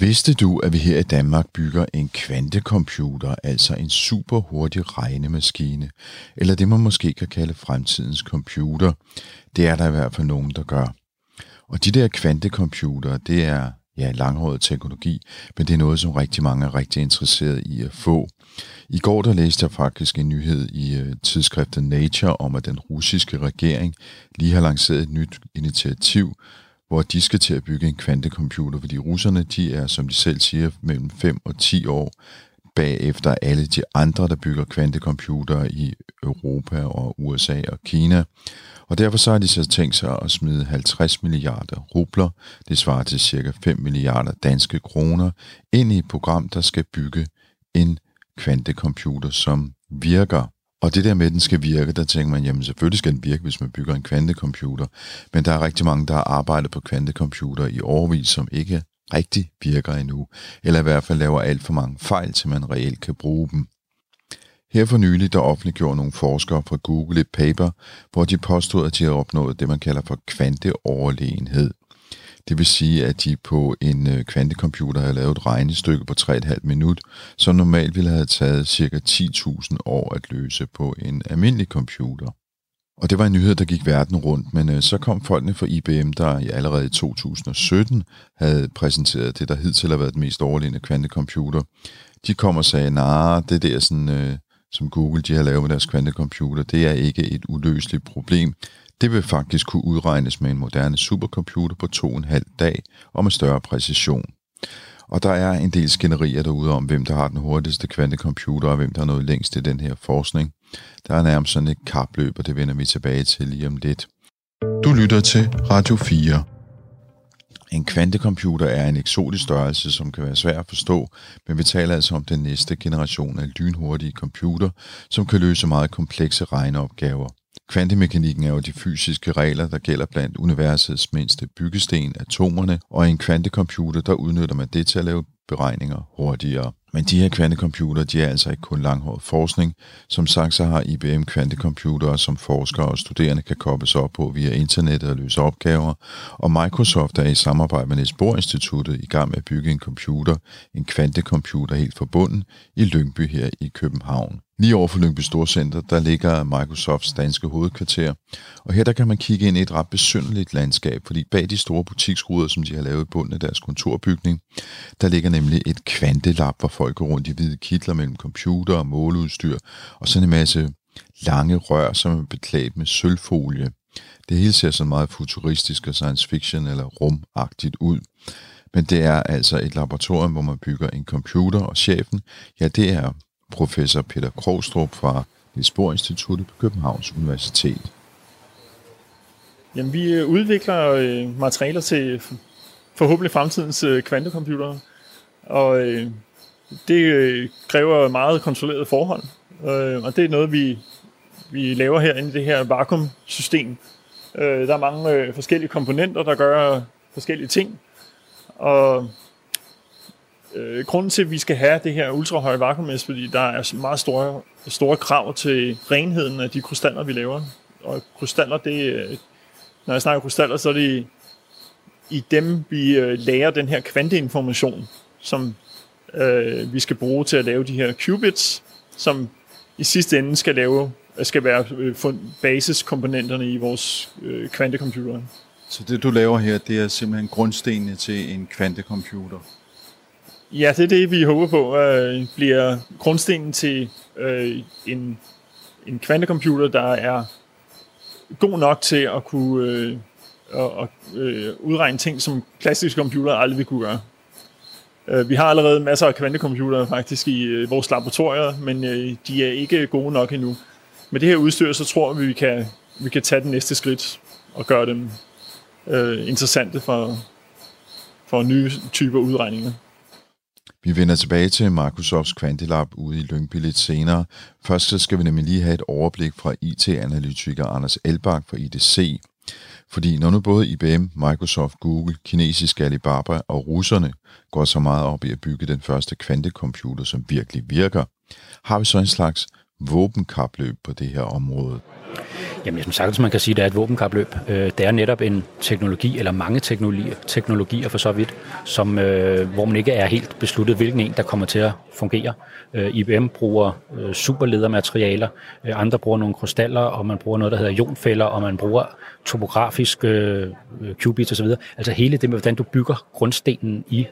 Vidste du, at vi her i Danmark bygger en kvantecomputer, altså en super hurtig regnemaskine, eller det man måske kan kalde fremtidens computer? Det er der i hvert fald nogen, der gør. Og de der kvantecomputere, det er ja, langhåret teknologi, men det er noget, som rigtig mange er rigtig interesseret i at få. I går der læste jeg faktisk en nyhed i øh, tidsskriftet Nature om, at den russiske regering lige har lanceret et nyt initiativ, hvor de skal til at bygge en kvantecomputer, fordi russerne, de er, som de selv siger, mellem 5 og 10 år bagefter alle de andre, der bygger kvantecomputere i Europa og USA og Kina. Og derfor så har de så tænkt sig at smide 50 milliarder rubler, det svarer til cirka 5 milliarder danske kroner, ind i et program, der skal bygge en kvantecomputer, som virker. Og det der med, at den skal virke, der tænker man, jamen selvfølgelig skal den virke, hvis man bygger en kvantecomputer. Men der er rigtig mange, der har arbejdet på kvantecomputer i årvis, som ikke rigtig virker endnu, eller i hvert fald laver alt for mange fejl, til man reelt kan bruge dem. Her for nylig, der offentliggjorde nogle forskere fra Google et paper, hvor de påstod, at de havde opnået det, man kalder for kvanteoverlegenhed. Det vil sige, at de på en øh, kvantecomputer har lavet et regnestykke på 3,5 minut, som normalt ville have taget ca. 10.000 år at løse på en almindelig computer. Og det var en nyhed, der gik verden rundt, men øh, så kom folkene fra IBM, der i allerede i 2017 havde præsenteret det, der hidtil har været den mest overlegne kvantecomputer. De kom og sagde, nej, nah, det der sådan, øh, som Google de har lavet med deres kvantecomputer, det er ikke et uløseligt problem. Det vil faktisk kunne udregnes med en moderne supercomputer på to og en halv dag og med større præcision. Og der er en del skænderier derude om, hvem der har den hurtigste kvantecomputer, og hvem der er nået længst i den her forskning. Der er nærmest sådan et kapløb, og det vender vi tilbage til lige om lidt. Du lytter til Radio 4. En kvantecomputer er en eksotisk størrelse, som kan være svær at forstå, men vi taler altså om den næste generation af lynhurtige computer, som kan løse meget komplekse regneopgaver. Kvantemekanikken er jo de fysiske regler, der gælder blandt universets mindste byggesten, atomerne, og i en kvantecomputer, der udnytter man det til at lave beregninger hurtigere. Men de her kvantecomputere, de er altså ikke kun langhåret forskning. Som sagt, så har IBM kvantecomputere, som forskere og studerende kan kobles op på via internettet og løse opgaver. Og Microsoft er i samarbejde med Niels Bohr Instituttet i gang med at bygge en computer, en kvantecomputer helt forbundet, i Lyngby her i København. Lige over for Lyngby Storcenter, der ligger Microsofts danske hovedkvarter, og her der kan man kigge ind i et ret besynderligt landskab, fordi bag de store butiksruder, som de har lavet i bunden af deres kontorbygning, der ligger nemlig et kvantelab, hvor folk går rundt i hvide kitler mellem computer og måleudstyr, og sådan en masse lange rør, som er beklædt med sølvfolie. Det hele ser så meget futuristisk og science fiction eller rumagtigt ud. Men det er altså et laboratorium, hvor man bygger en computer, og chefen, ja, det er professor Peter Krogstrup fra Niels Bohr Instituttet på Københavns Universitet. Jamen, vi øh, udvikler øh, materialer til forhåbentlig fremtidens øh, kvantecomputere, og øh, det øh, kræver meget kontrolleret forhold, og det er noget, vi, vi laver her i det her vakuumsystem. Der er mange forskellige komponenter, der gør forskellige ting, og øh, grunden til, at vi skal have det her ultrahøje vakuummæs, fordi der er meget store, store krav til renheden af de krystaller, vi laver. Og krystaller, det, øh, når jeg snakker krystaller, så er det i dem, vi øh, lærer den her kvanteinformation, som øh, vi skal bruge til at lave de her qubits, som i sidste ende skal lave øh, skal være øh, basiskomponenterne i vores øh, kvantecomputer. Så det du laver her, det er simpelthen grundstenene til en kvantecomputer? Ja, det er det, vi håber på øh, bliver grundstenen til øh, en, en kvantecomputer, der er god nok til at kunne øh, og, øh, udregne ting, som klassiske computere aldrig vil kunne gøre. Øh, vi har allerede masser af kvantecomputere faktisk i øh, vores laboratorier, men øh, de er ikke gode nok endnu. Med det her udstyr, så tror vi, vi kan, vi kan tage den næste skridt og gøre dem øh, interessante for, for nye typer udregninger. Vi vender tilbage til Microsofts Quantilab ude i Lyngby lidt senere. Først så skal vi nemlig lige have et overblik fra IT-analytiker Anders Elbak fra IDC. Fordi når nu både IBM, Microsoft, Google, kinesiske Alibaba og russerne går så meget op i at bygge den første kvantecomputer, som virkelig virker, har vi så en slags våbenkapløb på det her område. Jamen, jeg synes sagtens, man kan sige, at det er et våbenkapløb. Øh, det er netop en teknologi, eller mange teknologier, teknologier for så vidt, som, øh, hvor man ikke er helt besluttet, hvilken en, der kommer til at fungere. Øh, IBM bruger superledermaterialer, andre bruger nogle krystaller, og man bruger noget, der hedder ionfælder, og man bruger topografisk qubits osv. Altså hele det med, hvordan du bygger grundstenen i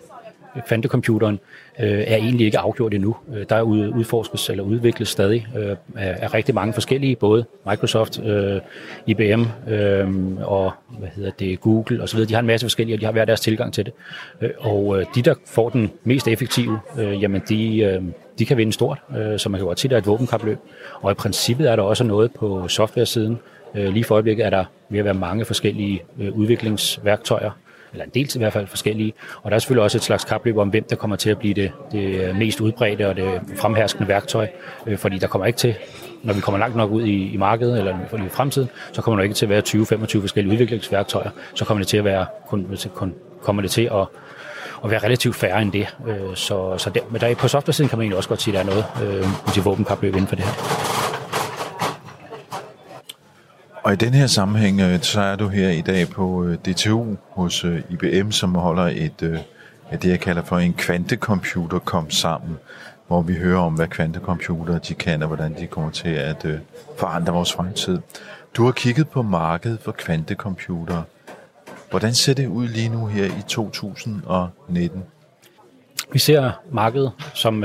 kvantecomputeren øh, er egentlig ikke afgjort endnu. Øh, der er udforskes eller udvikles stadig øh, af, rigtig mange forskellige, både Microsoft, øh, IBM øh, og hvad hedder det, Google osv. De har en masse forskellige, og de har hver deres tilgang til det. Øh, og øh, de, der får den mest effektive, øh, jamen de, øh, de kan vinde stort, øh, så man kan godt sige, at det er et våbenkapløb. Og i princippet er der også noget på software-siden. Øh, lige for øjeblikket er der ved at være mange forskellige øh, udviklingsværktøjer, eller en del i hvert fald forskellige. Og der er selvfølgelig også et slags kapløb om, hvem der kommer til at blive det, det mest udbredte og det fremherskende værktøj, øh, fordi der kommer ikke til, når vi kommer langt nok ud i, i markedet eller i fremtiden, så kommer der ikke til at være 20-25 forskellige udviklingsværktøjer, så kommer det til at være, kun, kun, kommer det til at at være relativt færre end det. Øh, så, så der, men der, på software-siden kan man egentlig også godt sige, at der er noget øh, til våbenkapløb inden for det her. Og i den her sammenhæng, øh, så er du her i dag på øh, DTU hos øh, IBM, som holder et, det, jeg kalder for en kvantecomputer kom sammen, hvor vi hører om, hvad kvantecomputere de kan, og hvordan de kommer til at forandre vores fremtid. Du har kigget på markedet for kvantecomputere. Hvordan ser det ud lige nu her i 2019? Vi ser markedet som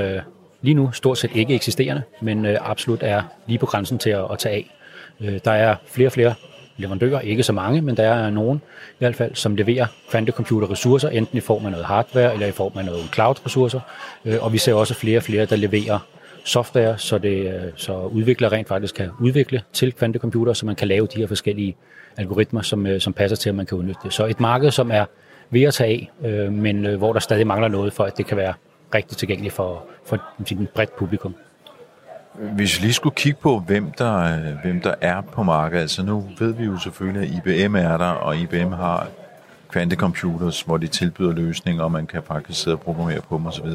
lige nu stort set ikke eksisterende, men absolut er lige på grænsen til at, at tage af. Øh, der er flere og flere leverandører, ikke så mange, men der er nogen i hvert fald, som leverer kvantecomputerressourcer, enten i form af noget hardware eller i form af noget cloud-ressourcer. Øh, og vi ser også flere og flere, der leverer software, så, det, øh, så udviklere rent faktisk kan udvikle til kvantecomputer, så man kan lave de her forskellige algoritmer, som, øh, som passer til, at man kan udnytte det. Så et marked, som er ved at tage af, øh, men hvor der stadig mangler noget for, at det kan være rigtig tilgængeligt for, for et bredt publikum. Hvis vi lige skulle kigge på, hvem der, hvem der er på markedet, altså nu ved vi jo selvfølgelig, at IBM er der, og IBM har kvantecomputers, hvor de tilbyder løsninger, og man kan faktisk sidde og programmere på dem osv.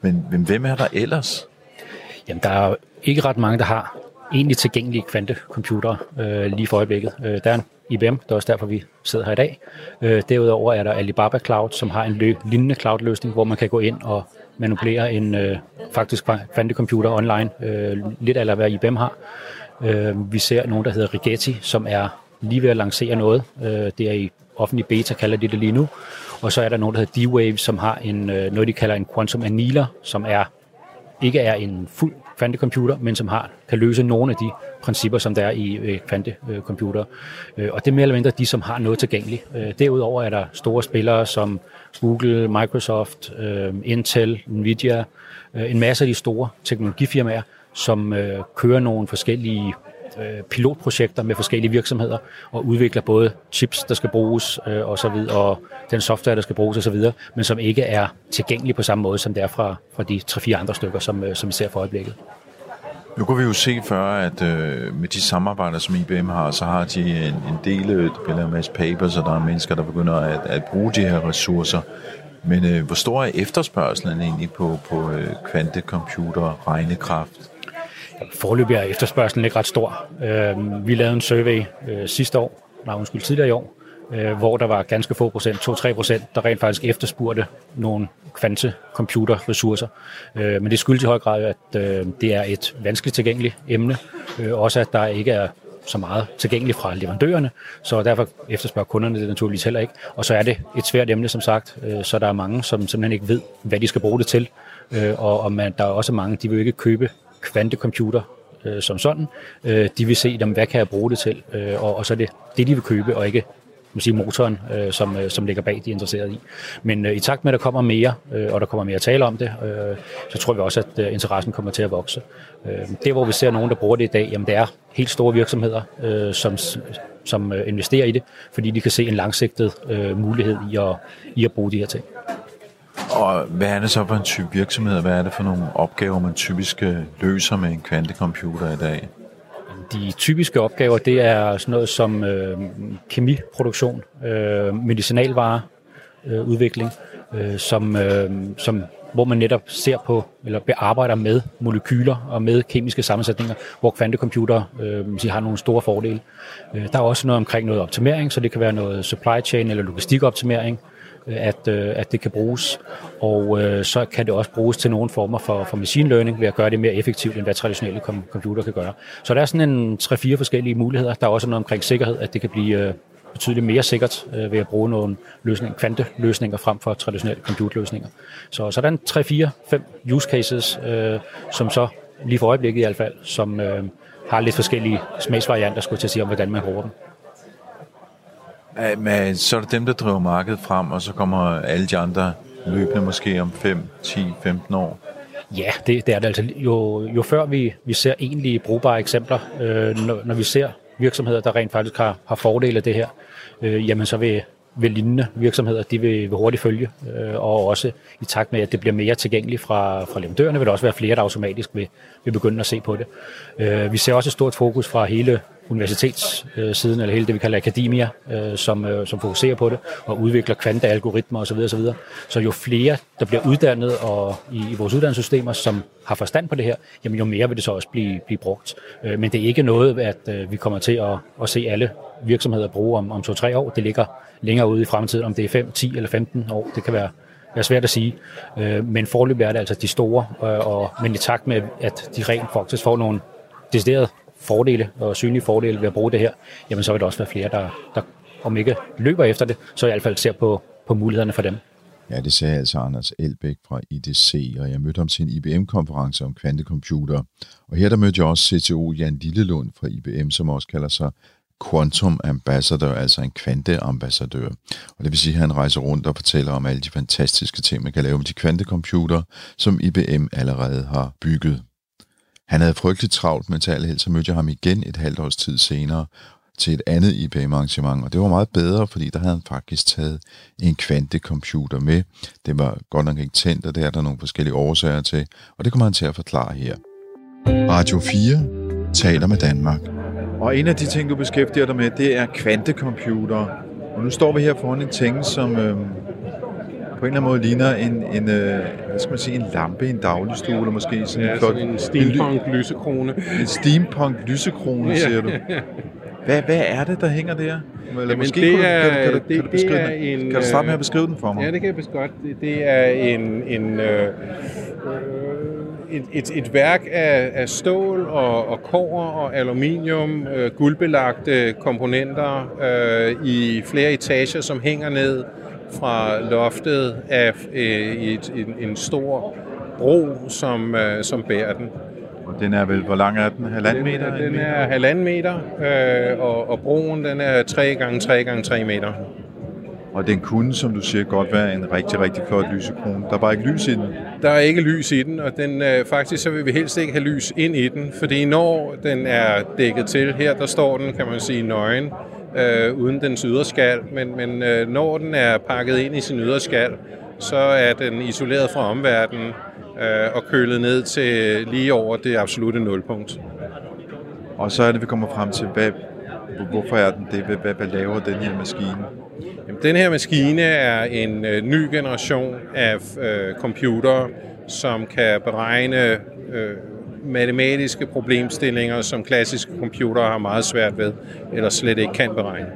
Men, men hvem er der ellers? Jamen, der er ikke ret mange, der har egentlig tilgængelige kvantecomputere øh, lige for øjeblikket. Øh, der er en IBM, det er også derfor, vi sidder her i dag. Øh, derudover er der Alibaba Cloud, som har en lø- lignende cloud-løsning, hvor man kan gå ind og manipulere en øh, faktisk kvantecomputer online, øh, lidt eller hvad IBM har. Øh, vi ser nogen, der hedder Rigetti, som er lige ved at lancere noget. Øh, det er i offentlig beta, kalder de det lige nu. Og så er der nogen, der hedder D-Wave, som har en, øh, noget, de kalder en quantum annealer, som er ikke er en fuld kvantecomputer, men som har, kan løse nogle af de principper, som der er i øh, kvantecomputere. Øh, og det er mere eller mindre de, som har noget tilgængeligt. Øh, derudover er der store spillere som Google, Microsoft, øh, Intel, Nvidia, øh, en masse af de store teknologifirmaer, som øh, kører nogle forskellige øh, pilotprojekter med forskellige virksomheder og udvikler både chips, der skal bruges øh, og så videre, og den software, der skal bruges og så videre, men som ikke er tilgængelig på samme måde, som det er fra, fra de tre-fire andre stykker, som, øh, som vi ser for øjeblikket. Nu kunne vi jo se før, at øh, med de samarbejder, som IBM har, så har de en, en del, øh, der bliver en masse papers, og der er mennesker, der begynder at, at bruge de her ressourcer. Men øh, hvor stor er efterspørgselen egentlig på, på øh, kvantecomputer, regnekraft? Forløbig er efterspørgselen ikke ret stor. Øh, vi lavede en survey øh, sidste år, nej undskyld, tidligere i år, øh, hvor der var ganske få procent, 2-3 procent, der rent faktisk efterspurgte nogle kvantecomputerressourcer. Øh, men det skyldes i høj grad, at øh, det er et vanskeligt tilgængeligt emne. Øh, også at der ikke er så meget tilgængeligt fra leverandørerne, så derfor efterspørger kunderne det naturligvis heller ikke. Og så er det et svært emne, som sagt, øh, så der er mange, som simpelthen ikke ved, hvad de skal bruge det til. Øh, og, og man, der er også mange, de vil ikke købe kvantecomputer øh, som sådan. Øh, de vil se, hvad kan jeg bruge det til, øh, og, og så er det det, de vil købe, og ikke man sige, motoren, øh, som, øh, som ligger bag, de er interesseret i. Men øh, i takt med, at der kommer mere, øh, og der kommer mere at tale om det, øh, så tror vi også, at øh, interessen kommer til at vokse. Øh, det, hvor vi ser nogen, der bruger det i dag, jamen det er helt store virksomheder, øh, som, som øh, investerer i det, fordi de kan se en langsigtet øh, mulighed i at, i at bruge de her ting. Og hvad er det så for en type virksomhed? Hvad er det for nogle opgaver, man typisk øh, løser med en kvantecomputer i dag? De typiske opgaver, det er sådan noget som øh, kemiproduktion, øh, medicinalvareudvikling, øh, udvikling, øh, som, øh, som, hvor man netop ser på, eller bearbejder med molekyler og med kemiske sammensætninger, hvor kvantecomputer øh, har nogle store fordele. Øh, der er også noget omkring noget optimering, så det kan være noget supply chain eller logistikoptimering, at, øh, at det kan bruges. Og øh, så kan det også bruges til nogle former for, for machine learning ved at gøre det mere effektivt, end hvad traditionelle kom- computer kan gøre. Så der er sådan en 3-4 forskellige muligheder. Der er også noget omkring sikkerhed, at det kan blive øh, betydeligt mere sikkert øh, ved at bruge nogle løsning, kvanteløsninger frem for traditionelle computerløsninger. Så, så der er 3-4-5 use cases, øh, som så lige for øjeblikket i hvert fald, som øh, har lidt forskellige smagsvarianter, skulle jeg til at sige, om hvordan man bruger dem. Men så er det dem, der driver markedet frem, og så kommer alle de andre løbende måske om 5, 10, 15 år? Ja, det, det er det altså. Jo, jo før vi, vi ser egentlige brugbare eksempler, øh, når, når vi ser virksomheder, der rent faktisk har, har fordele af det her, øh, jamen så vil, vil lignende virksomheder, de vil, vil hurtigt følge, øh, og også i takt med, at det bliver mere tilgængeligt fra, fra leverandørerne, vil der også være flere, der automatisk vil, vil begynde at se på det. Øh, vi ser også et stort fokus fra hele universitetssiden, eller hele det, vi kalder akademia, øh, som, øh, som fokuserer på det, og udvikler kvantealgoritmer osv. osv. Så jo flere, der bliver uddannet og i, i vores uddannelsessystemer, som har forstand på det her, jamen jo mere vil det så også blive, blive brugt. Øh, men det er ikke noget, at vi kommer til at, at se alle virksomheder bruge om, om to-tre år. Det ligger længere ude i fremtiden, om det er 5, 10 eller 15 år. Det kan være er svært at sige. Øh, men forløbet er det altså de store, øh, og, men i takt med, at de rent faktisk får nogle deciderede fordele og synlige fordele ved at bruge det her, jamen så vil der også være flere, der, der om ikke løber efter det, så i hvert fald ser på, på mulighederne for dem. Ja, det sagde altså Anders Elbæk fra IDC, og jeg mødte ham til en IBM-konference om kvantecomputer. Og her der mødte jeg også CTO Jan Lillelund fra IBM, som også kalder sig Quantum Ambassador, altså en kvanteambassadør. Og det vil sige, at han rejser rundt og fortæller om alle de fantastiske ting, man kan lave med de kvantecomputer, som IBM allerede har bygget. Han havde frygteligt travlt med talheld, så mødte jeg ham igen et halvt års tid senere til et andet IBM-arrangement, og det var meget bedre, fordi der havde han faktisk taget en kvantecomputer med. Det var godt nok ikke tændt, og det er der nogle forskellige årsager til, og det kommer han til at forklare her. Radio 4 taler med Danmark. Og en af de ting, du beskæftiger dig med, det er kvantecomputer. Og nu står vi her foran en ting, som øh, på en eller anden måde ligner en, en, øh, hvad skal man sige, en lampe, en dagligstue, eller måske sådan ja, en flot... en steampunk-lysekrone. En steampunk-lysekrone, ja. siger du. Hvad, hvad er det, der hænger der? Eller Jamen måske det er, kan, kan, kan, det, kan, du beskrive det er en, kan du starte med at beskrive den for mig? Ja, det kan jeg godt. Det, det er en, en øh, et, et, et værk af, af stål og, og kår og aluminium, øh, guldbelagte komponenter øh, i flere etager, som hænger ned fra loftet af øh, et, en, en stor bro, som, øh, som bærer den. Og den er vel, hvor lang er den? Halvanden meter? Den, den er halvanden meter, øh, og, og broen den er 3 gange 3 gange 3 meter. Og den kunne, som du siger, godt være en rigtig, rigtig flot lysekrone. Der er bare ikke lys i den. Der er ikke lys i den, og den, øh, faktisk så vil vi helst ikke have lys ind i den, fordi når den er dækket til, her der står den, kan man sige, nøgen, øh, uden dens yderskal, men, men øh, når den er pakket ind i sin yderskal, så er den isoleret fra omverdenen øh, og kølet ned til lige over det absolute nulpunkt. Og så er det, vi kommer frem til, hvad, hvorfor er den det? Hvad, hvad, hvad laver den her maskine? Jamen, den her maskine er en øh, ny generation af øh, computere, som kan beregne øh, matematiske problemstillinger, som klassiske computere har meget svært ved, eller slet ikke kan beregne.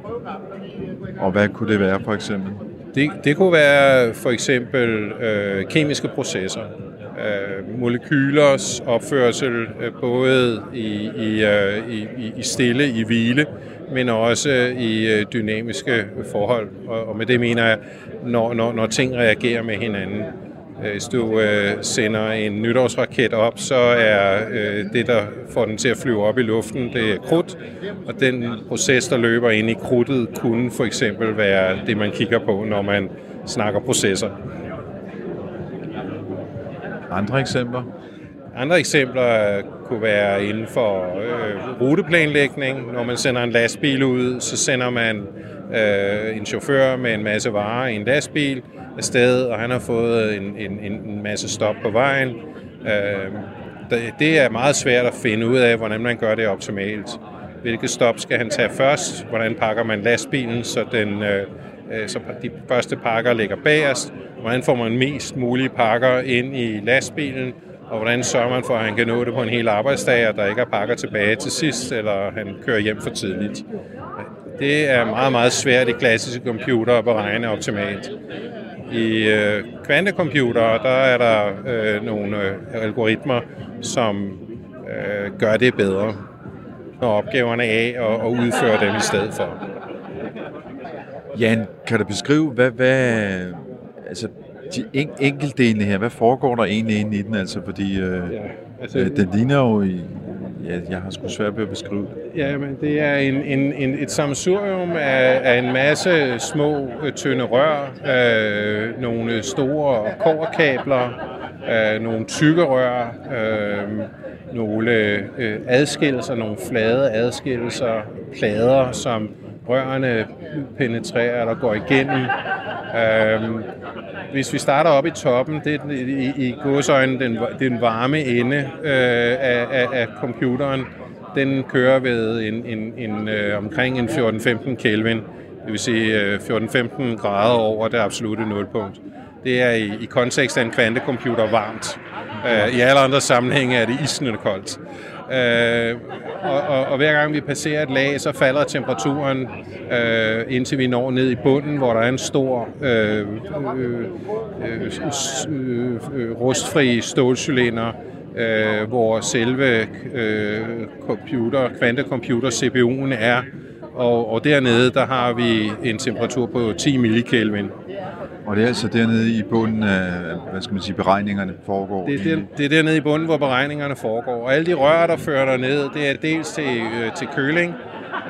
Og hvad kunne det være for eksempel? Det, det kunne være for eksempel øh, kemiske processer, øh, molekylers opførsel øh, både i, i, øh, i, i stille, i hvile, men også i øh, dynamiske forhold. Og, og med det mener jeg, når, når, når ting reagerer med hinanden. Øh, hvis du øh, sender en nytårsraket op, så er øh, det, der får den til at flyve op i luften, det er krudt, og den proces, der løber ind i krudtet, kunne for eksempel være det, man kigger på, når man snakker processer. Andre eksempler? Andre eksempler kunne være inden for øh, ruteplanlægning. Når man sender en lastbil ud, så sender man øh, en chauffør med en masse varer i en lastbil, afsted, og han har fået øh, en, en, en masse stop på vejen. Øh, det er meget svært at finde ud af, hvordan man gør det optimalt. Hvilke stop skal han tage først? Hvordan pakker man lastbilen, så, den, øh, øh så de første pakker ligger bagerst? Hvordan får man mest mulige pakker ind i lastbilen? Og hvordan sørger man for, at han kan nå det på en hel arbejdsdag, og der ikke er pakker tilbage til sidst, eller han kører hjem for tidligt? Det er meget, meget svært i klassiske computer at beregne optimalt. I øh, kvantecomputere, der er der øh, nogle øh, algoritmer, som øh, gør det bedre, når opgaverne af og, og udføre dem i stedet for. Jan, kan du beskrive, hvad, hvad altså, de en, enkeltdelene her, hvad foregår der egentlig inde i den? Altså, fordi øh, ja, altså, øh, den ligner jo i, ja, jeg har sgu svært ved at beskrive det. Ja, men det er en, en, en, et samsurium af, af en masse små øh, tynde rør, øh, nogle store kårkabler, øh, nogle tykke rør, øh, nogle øh, adskillelser, nogle flade adskillelser, plader, som rørene penetrerer eller går igennem. Øh, hvis vi starter op i toppen, det er i, i godsøjne den, den varme ende øh, af, af, af computeren. Den kører ved en, en, en, øh, omkring en 14-15 Kelvin, det vil sige øh, 14-15 grader over det absolute nulpunkt. Det er i, i kontekst af en kvantecomputer varmt. Øh, I alle andre sammenhænge er det isnende koldt. Øh, og, og, og hver gang vi passerer et lag, så falder temperaturen, øh, indtil vi når ned i bunden, hvor der er en stor øh, øh, øh, øh, rustfri stålcylinder, øh, hvor selve øh, computer, kvantecomputer, CPU'en er. Og, og dernede, der har vi en temperatur på 10 millikelvin. Og det er altså dernede i bunden af, hvad skal man sige, beregningerne foregår? Det er, der, det er dernede i bunden, hvor beregningerne foregår. Og alle de rør, der fører der ned, det er dels til, øh, til køling.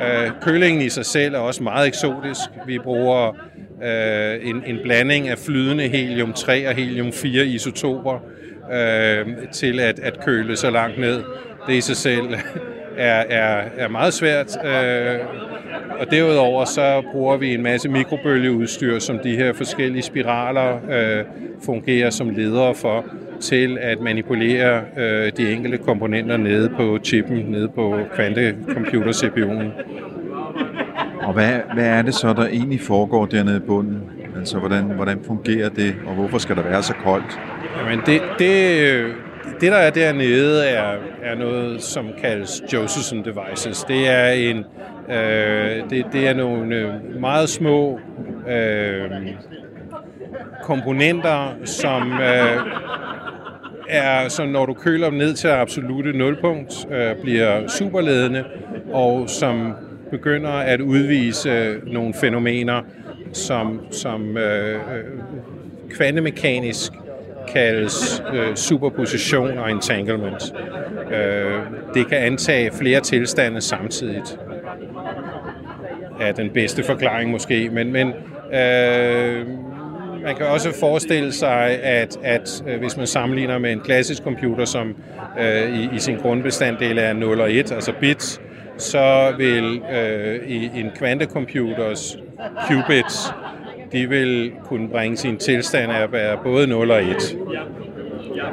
Øh, kølingen i sig selv er også meget eksotisk. Vi bruger øh, en, en blanding af flydende helium-3 og helium-4 isotoper øh, til at, at køle så langt ned. Det i sig selv er, er, er meget svært. Øh, og derudover så bruger vi en masse mikrobølgeudstyr, som de her forskellige spiraler øh, fungerer som ledere for, til at manipulere øh, de enkelte komponenter nede på chippen, nede på kvantecomputer-CPU'en. Og hvad, hvad er det så, der egentlig foregår dernede i bunden? Altså, hvordan, hvordan fungerer det, og hvorfor skal der være så koldt? Jamen, det, det, det der er dernede, er, er noget, som kaldes Josephson Devices. Det er en Øh, det, det er nogle øh, meget små øh, komponenter, som øh, er, som når du køler dem ned til absolute nulpunkt, øh, bliver superledende, og som begynder at udvise nogle fænomener, som, som øh, øh kvantemekanisk kaldes øh, superposition og entanglement. Øh, det kan antage flere tilstande samtidigt er den bedste forklaring måske, men, men øh, man kan også forestille sig, at, at øh, hvis man sammenligner med en klassisk computer, som øh, i, i sin grundbestanddel er 0 og 1, altså bits, så vil øh, i en kvantecomputers qubits, de vil kunne bringe sin tilstand af at være både 0 og 1.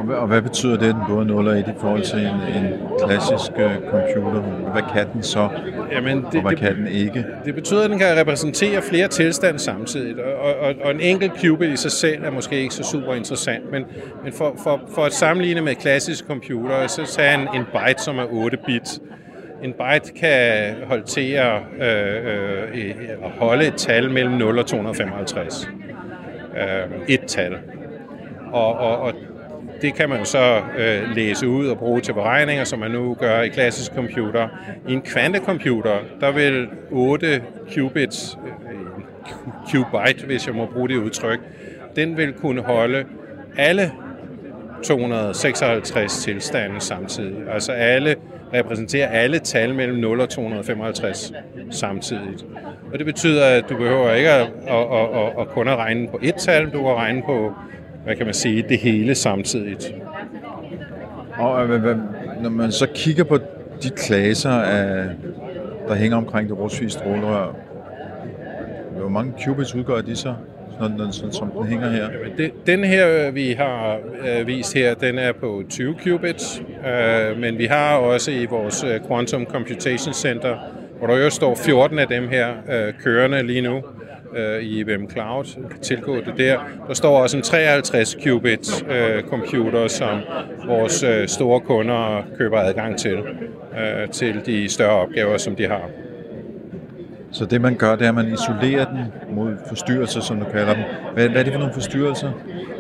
Og hvad betyder det, den både 0 og 1 i forhold til en, en klassisk uh, computer? Hvad kan den så, Jamen, det, og hvad det, kan den ikke? Det betyder, at den kan repræsentere flere tilstande samtidig, og, og, og en enkelt qubit i sig selv er måske ikke så super interessant, men, men for, for, for at sammenligne med klassisk computer, så tager en, en byte, som er 8 bit, en byte kan holde øh, øh, at holde et tal mellem 0 og 255. Øh, et tal. Og, og, og det kan man så øh, læse ud og bruge til beregninger, som man nu gør i klassisk computer. I en kvantecomputer, der vil 8 qubits, øh, qubit, hvis jeg må bruge det udtryk, den vil kunne holde alle 256 tilstande samtidig. Altså alle repræsenterer alle tal mellem 0 og 255 samtidigt. Og det betyder, at du behøver ikke at, at, at, at, at kun at regne på et tal, du kan regne på hvad kan man sige, det hele samtidigt. Og øh, når man så kigger på de klasser, af, øh, der hænger omkring det russiske strålerør, hvor mange qubits udgør de så? Når, når, sådan, som den hænger her? Den, den her, vi har øh, vist her, den er på 20 qubits, øh, men vi har også i vores øh, Quantum Computation Center, hvor der jo står 14 af dem her øh, kørende lige nu øh, i IBM Cloud, tilgå det der. Der står også en 53 qubit øh, computer, som vores øh, store kunder køber adgang til, øh, til de større opgaver, som de har. Så det man gør, det er, at man isolerer den mod forstyrrelser, som du kalder dem. Hvad, hvad er det for nogle forstyrrelser?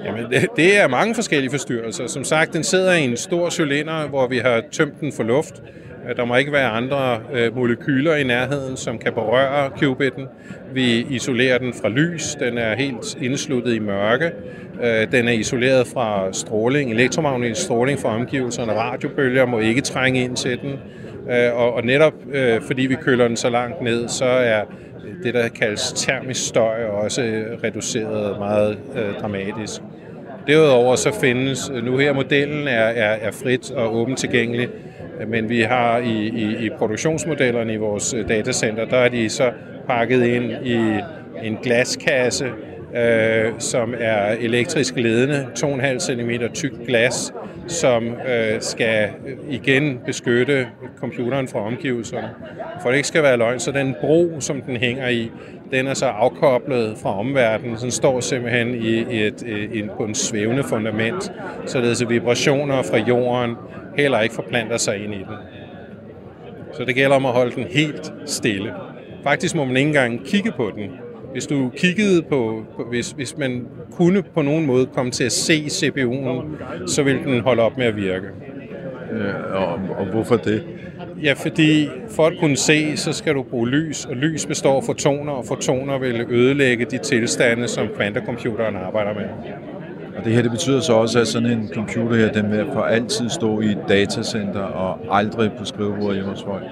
Jamen, det, det er mange forskellige forstyrrelser. Som sagt, den sidder i en stor cylinder, hvor vi har tømt den for luft. Øh, der må ikke være andre øh, molekyler i nærheden, som kan berøre qubitten. Vi isolerer den fra lys. Den er helt indsluttet i mørke. Øh, den er isoleret fra stråling, elektromagnetisk stråling fra omgivelserne. Radiobølger må ikke trænge ind til den. Øh, og, og netop øh, fordi vi køler den så langt ned, så er det, der kaldes termisk støj, også øh, reduceret meget øh, dramatisk. Derudover så findes, nu her modellen er, er, er frit og åbent tilgængelig, men vi har i, i, i produktionsmodellerne i vores øh, datacenter, der er de så pakket ind i en glaskasse, øh, som er elektrisk ledende, 2,5 cm tyk glas, som øh, skal igen beskytte computeren fra omgivelserne. For det ikke skal være løgn, så den bro, som den hænger i, den er så afkoblet fra omverdenen. Den står simpelthen i, et, øh, et, i, på en svævende fundament, således at vibrationer fra jorden heller ikke forplanter sig ind i den. Så det gælder om at holde den helt stille. Faktisk må man ikke engang kigge på den. Hvis du kiggede på, på hvis, hvis man kunne på nogen måde komme til at se CPU'en, så vil den holde op med at virke. Øh, og, og hvorfor det? Ja, fordi for at kunne se, så skal du bruge lys, og lys består af fotoner, og fotoner vil ødelægge de tilstande, som kvantecomputeren arbejder med. Og det her det betyder så også, at sådan en computer her, den vil for altid stå i et datacenter og aldrig på skrivebordet hjemme hos folk?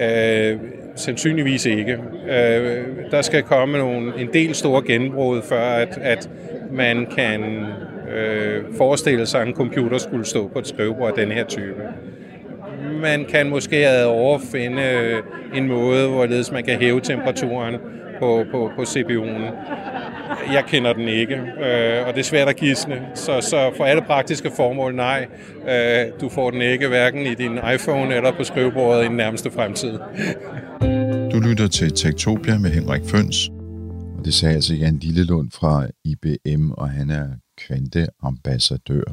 Øh, sandsynligvis ikke. Øh, der skal komme nogle, en del store genbrud, før at, at man kan øh, forestille sig, at en computer skulle stå på et skrivebord af den her type. Man kan måske overfinde en måde, hvorledes man kan hæve temperaturen på, på, på CPU'en. Jeg kender den ikke, øh, og det er svært at gisne. Så, så for alle praktiske formål, nej. Øh, du får den ikke hverken i din iPhone eller på skrivebordet i den nærmeste fremtid. Du lytter til Tektopia med Henrik Føns, og det sagde altså Jan Lillelund fra IBM, og han er kvanteambassadør.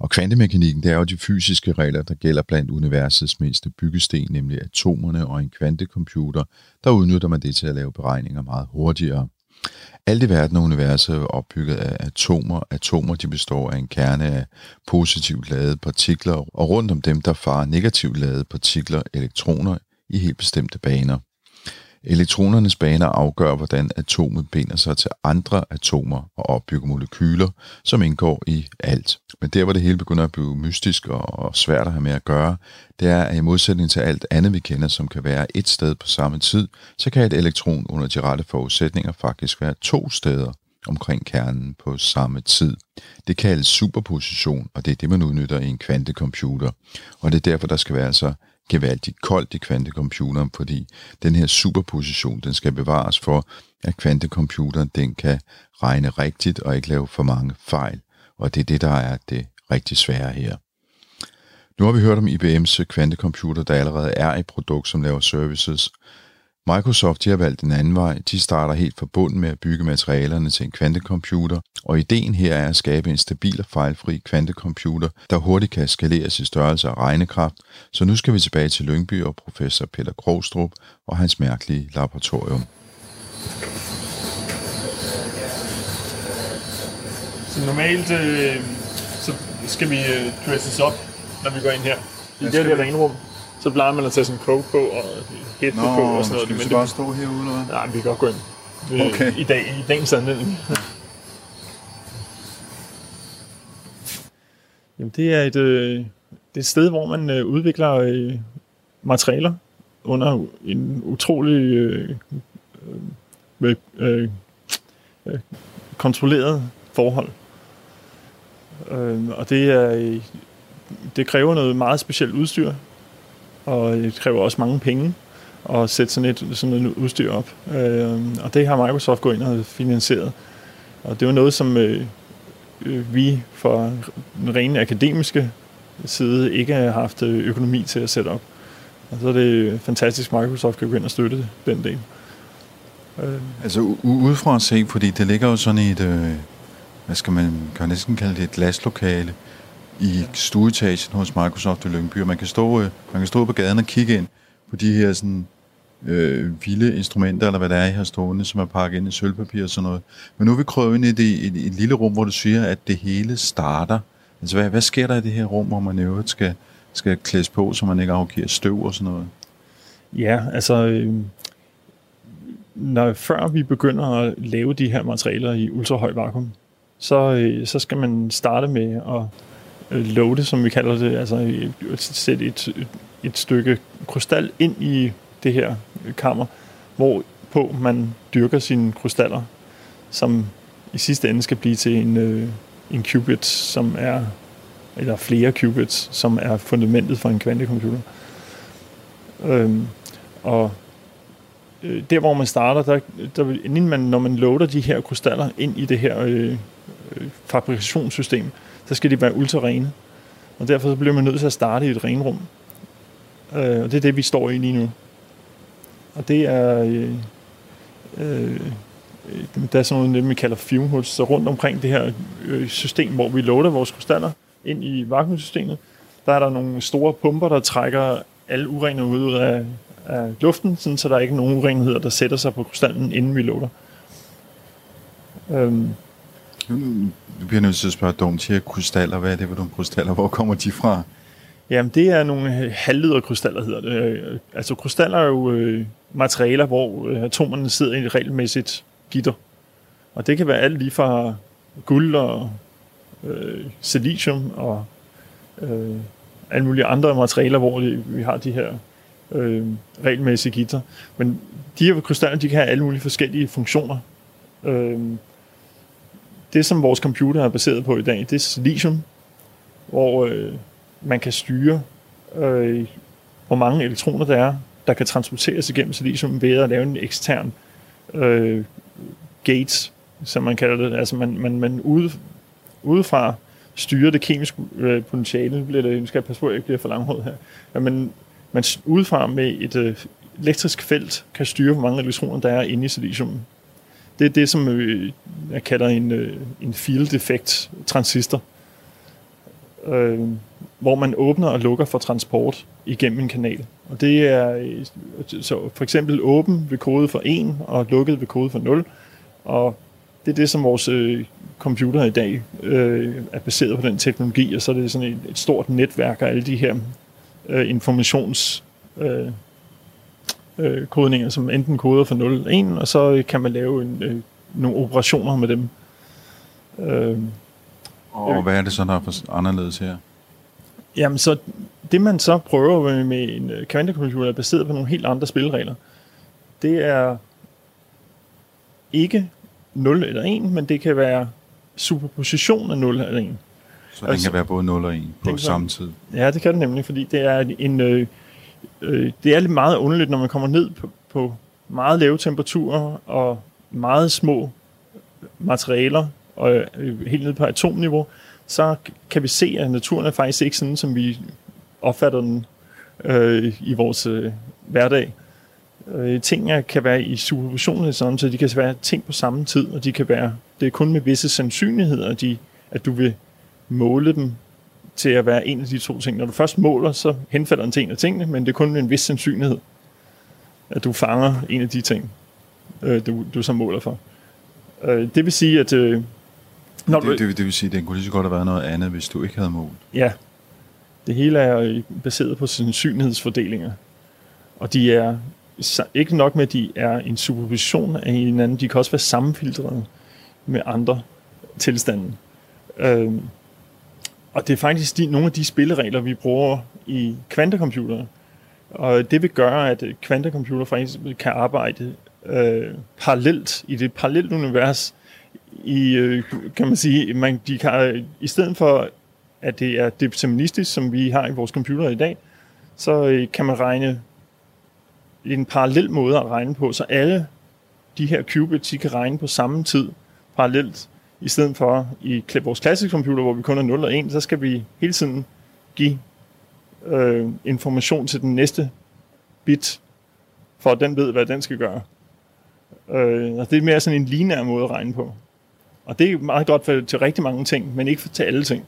Og kvantemekanikken, det er jo de fysiske regler, der gælder blandt universets mindste byggesten, nemlig atomerne og en kvantecomputer, der udnytter man det til at lave beregninger meget hurtigere. Alt i verden og universet er opbygget af atomer. Atomer de består af en kerne af positivt ladede partikler, og rundt om dem der farer negativt ladede partikler, elektroner, i helt bestemte baner. Elektronernes baner afgør, hvordan atomet binder sig til andre atomer og opbygger molekyler, som indgår i alt. Men der, hvor det hele begynder at blive mystisk og svært at have med at gøre, det er, at i modsætning til alt andet, vi kender, som kan være et sted på samme tid, så kan et elektron under de rette forudsætninger faktisk være to steder omkring kernen på samme tid. Det kaldes superposition, og det er det, man udnytter i en kvantecomputer. Og det er derfor, der skal være så gevaldigt koldt i kvantecomputeren, fordi den her superposition, den skal bevares for, at kvantecomputeren den kan regne rigtigt og ikke lave for mange fejl. Og det er det, der er det rigtig svære her. Nu har vi hørt om IBM's kvantecomputer, der allerede er et produkt, som laver services, Microsoft de har valgt en anden vej. De starter helt forbundet med at bygge materialerne til en kvantecomputer, og ideen her er at skabe en stabil og fejlfri kvantecomputer, der hurtigt kan skaleres i størrelse og regnekraft. Så nu skal vi tilbage til Lyngby og professor Peter Krogstrup og hans mærkelige laboratorium. Så normalt øh, så skal vi øh, dresses op, når vi går ind her. I det her renrum så plejer man at tage sådan en coat på og hætte på og sådan noget. Skal vi bare det, stå herude, eller hvad? Nej, vi kan godt gå ind. Okay. I dag, i dagens anledning. Jamen, det er et, øh, det er et sted, hvor man øh, udvikler øh, materialer under en utrolig øh, øh, øh, øh, kontrolleret forhold. Øh, og det er det kræver noget meget specielt udstyr, og det kræver også mange penge at sætte sådan et, sådan et udstyr op. Øh, og det har Microsoft gået ind og finansieret Og det var noget, som øh, øh, vi fra den rene akademiske side ikke har haft øh, økonomi til at sætte op. Og så er det fantastisk, at Microsoft kan gå ind og støtte den del. Øh. Altså u- udefra at se, fordi det ligger jo sådan i et, øh, hvad skal man, kan næsten kalde det et glaslokale i stueetagen hos Microsoft i Lyngby, og man kan stå, øh, man kan stå på gaden og kigge ind på de her sådan, øh, vilde instrumenter, eller hvad der er, I har stående, som er pakket ind i sølvpapir og sådan noget. Men nu er vi krøvet ind i det, et, et lille rum, hvor du siger, at det hele starter. Altså, hvad, hvad sker der i det her rum, hvor man i øvrigt skal, skal klædes på, så man ikke afgiver støv og sådan noget? Ja, altså, øh, når, før vi begynder at lave de her materialer i ultrahøj vakuum, så, øh, så skal man starte med at loade, som vi kalder det, altså sætte et, et, et stykke krystal ind i det her kammer, hvor på man dyrker sine krystaller, som i sidste ende skal blive til en, øh, en qubit, som er, eller flere qubits, som er fundamentet for en kvantecomputer. Øhm, og øh, der hvor man starter, der, der, inden man, når man loader de her krystaller ind i det her øh, øh, fabrikationssystem, så skal de være ultra rene. Og derfor så bliver man nødt til at starte i et renrum. Øh, og det er det, vi står i lige nu. Og det er... Øh, øh, der er sådan noget, vi kalder fume hoods, så rundt omkring det her øh, system, hvor vi loader vores krystaller ind i vakuumsystemet, der er der nogle store pumper, der trækker alle urenheder ud af, af luften, sådan, så der er ikke nogen urenheder, der sætter sig på krystallen, inden vi loader. Øhm. Nu bliver nødt til at spørge dumt. Siger krystaller, hvad er det for nogle krystaller? Hvor kommer de fra? Jamen, det er nogle halvlederkrystaller, hedder det. Altså, krystaller er jo øh, materialer, hvor øh, atomerne sidder i et regelmæssigt gitter. Og det kan være alt lige fra guld og øh, silicium og øh, alle mulige andre materialer, hvor vi har de her øh, regelmæssige gitter. Men de her krystaller, de kan have alle mulige forskellige funktioner. Øh, det, som vores computer er baseret på i dag, det er silicium, hvor øh, man kan styre, øh, hvor mange elektroner der er, der kan transporteres igennem silicium ved at lave en ekstern øh, gate, som man kalder det. Altså man, man, man ude, udefra styrer det kemiske øh, potentiale. Nu bliver det, nu skal jeg passe på, at jeg ikke bliver for langhåret her. Ja, men man udefra med et øh, elektrisk felt kan styre, hvor mange elektroner der er inde i silicium. Det er det, som øh, jeg kalder en, øh, en field effect transistor. Øh, hvor man åbner og lukker for transport igennem en kanal. Og det er øh, så for eksempel åben ved kode for 1 og lukket ved kode for 0. Og det er det, som vores øh, computer i dag øh, er baseret på den teknologi, og så er det sådan et, et stort netværk af alle de her øh, informations øh, øh, kodninger, som enten koder for 0 eller 1, og så kan man lave en, øh, nogle operationer med dem. Øh, og hvad er det så, der er anderledes her? Jamen, så det man så prøver med en kvantecomputer, er baseret på nogle helt andre spilleregler. Det er ikke 0 eller 1, men det kan være superposition af 0 eller 1. Så den altså, kan være både 0 og 1 på samme tid? Ja, det kan det nemlig, fordi det er en... Øh, øh, det er lidt meget underligt, når man kommer ned på, på meget lave temperaturer og meget små materialer, og øh, helt ned på atomniveau, så kan vi se, at naturen er faktisk ikke sådan, som vi opfatter den øh, i vores øh, hverdag. Øh, tingene kan være i superposition, sådan, så de kan være ting på samme tid, og de kan være, det er kun med visse sandsynligheder, de, at du vil måle dem til at være en af de to ting. Når du først måler, så henfalder den til en af tingene, men det er kun en vis sandsynlighed, at du fanger en af de ting, øh, du, du så måler for. Øh, det vil sige, at... Øh, når det, det, det vil sige, at det kunne lige så godt have været noget andet, hvis du ikke havde målt. Ja. Det hele er baseret på sandsynlighedsfordelinger. Og de er ikke nok med, at de er en superposition af hinanden, de kan også være sammenfiltreret med andre tilstande. Øhm, og det er faktisk de, nogle af de spilleregler, vi bruger i kvantecomputere. Og det vil gøre, at kvantecomputer faktisk kan arbejde øh, parallelt i det parallelt univers. I, øh, kan man sige, man, de kan, øh, i stedet for, at det er deterministisk, som vi har i vores computer i dag, så øh, kan man regne en parallel måde at regne på, så alle de her qubits, de kan regne på samme tid parallelt i stedet for i vores klassiske computer, hvor vi kun er 0 og 1, så skal vi hele tiden give øh, information til den næste bit, for at den ved, hvad den skal gøre. Øh, og det er mere sådan en linær måde at regne på. Og det er meget godt for, til rigtig mange ting, men ikke til alle ting.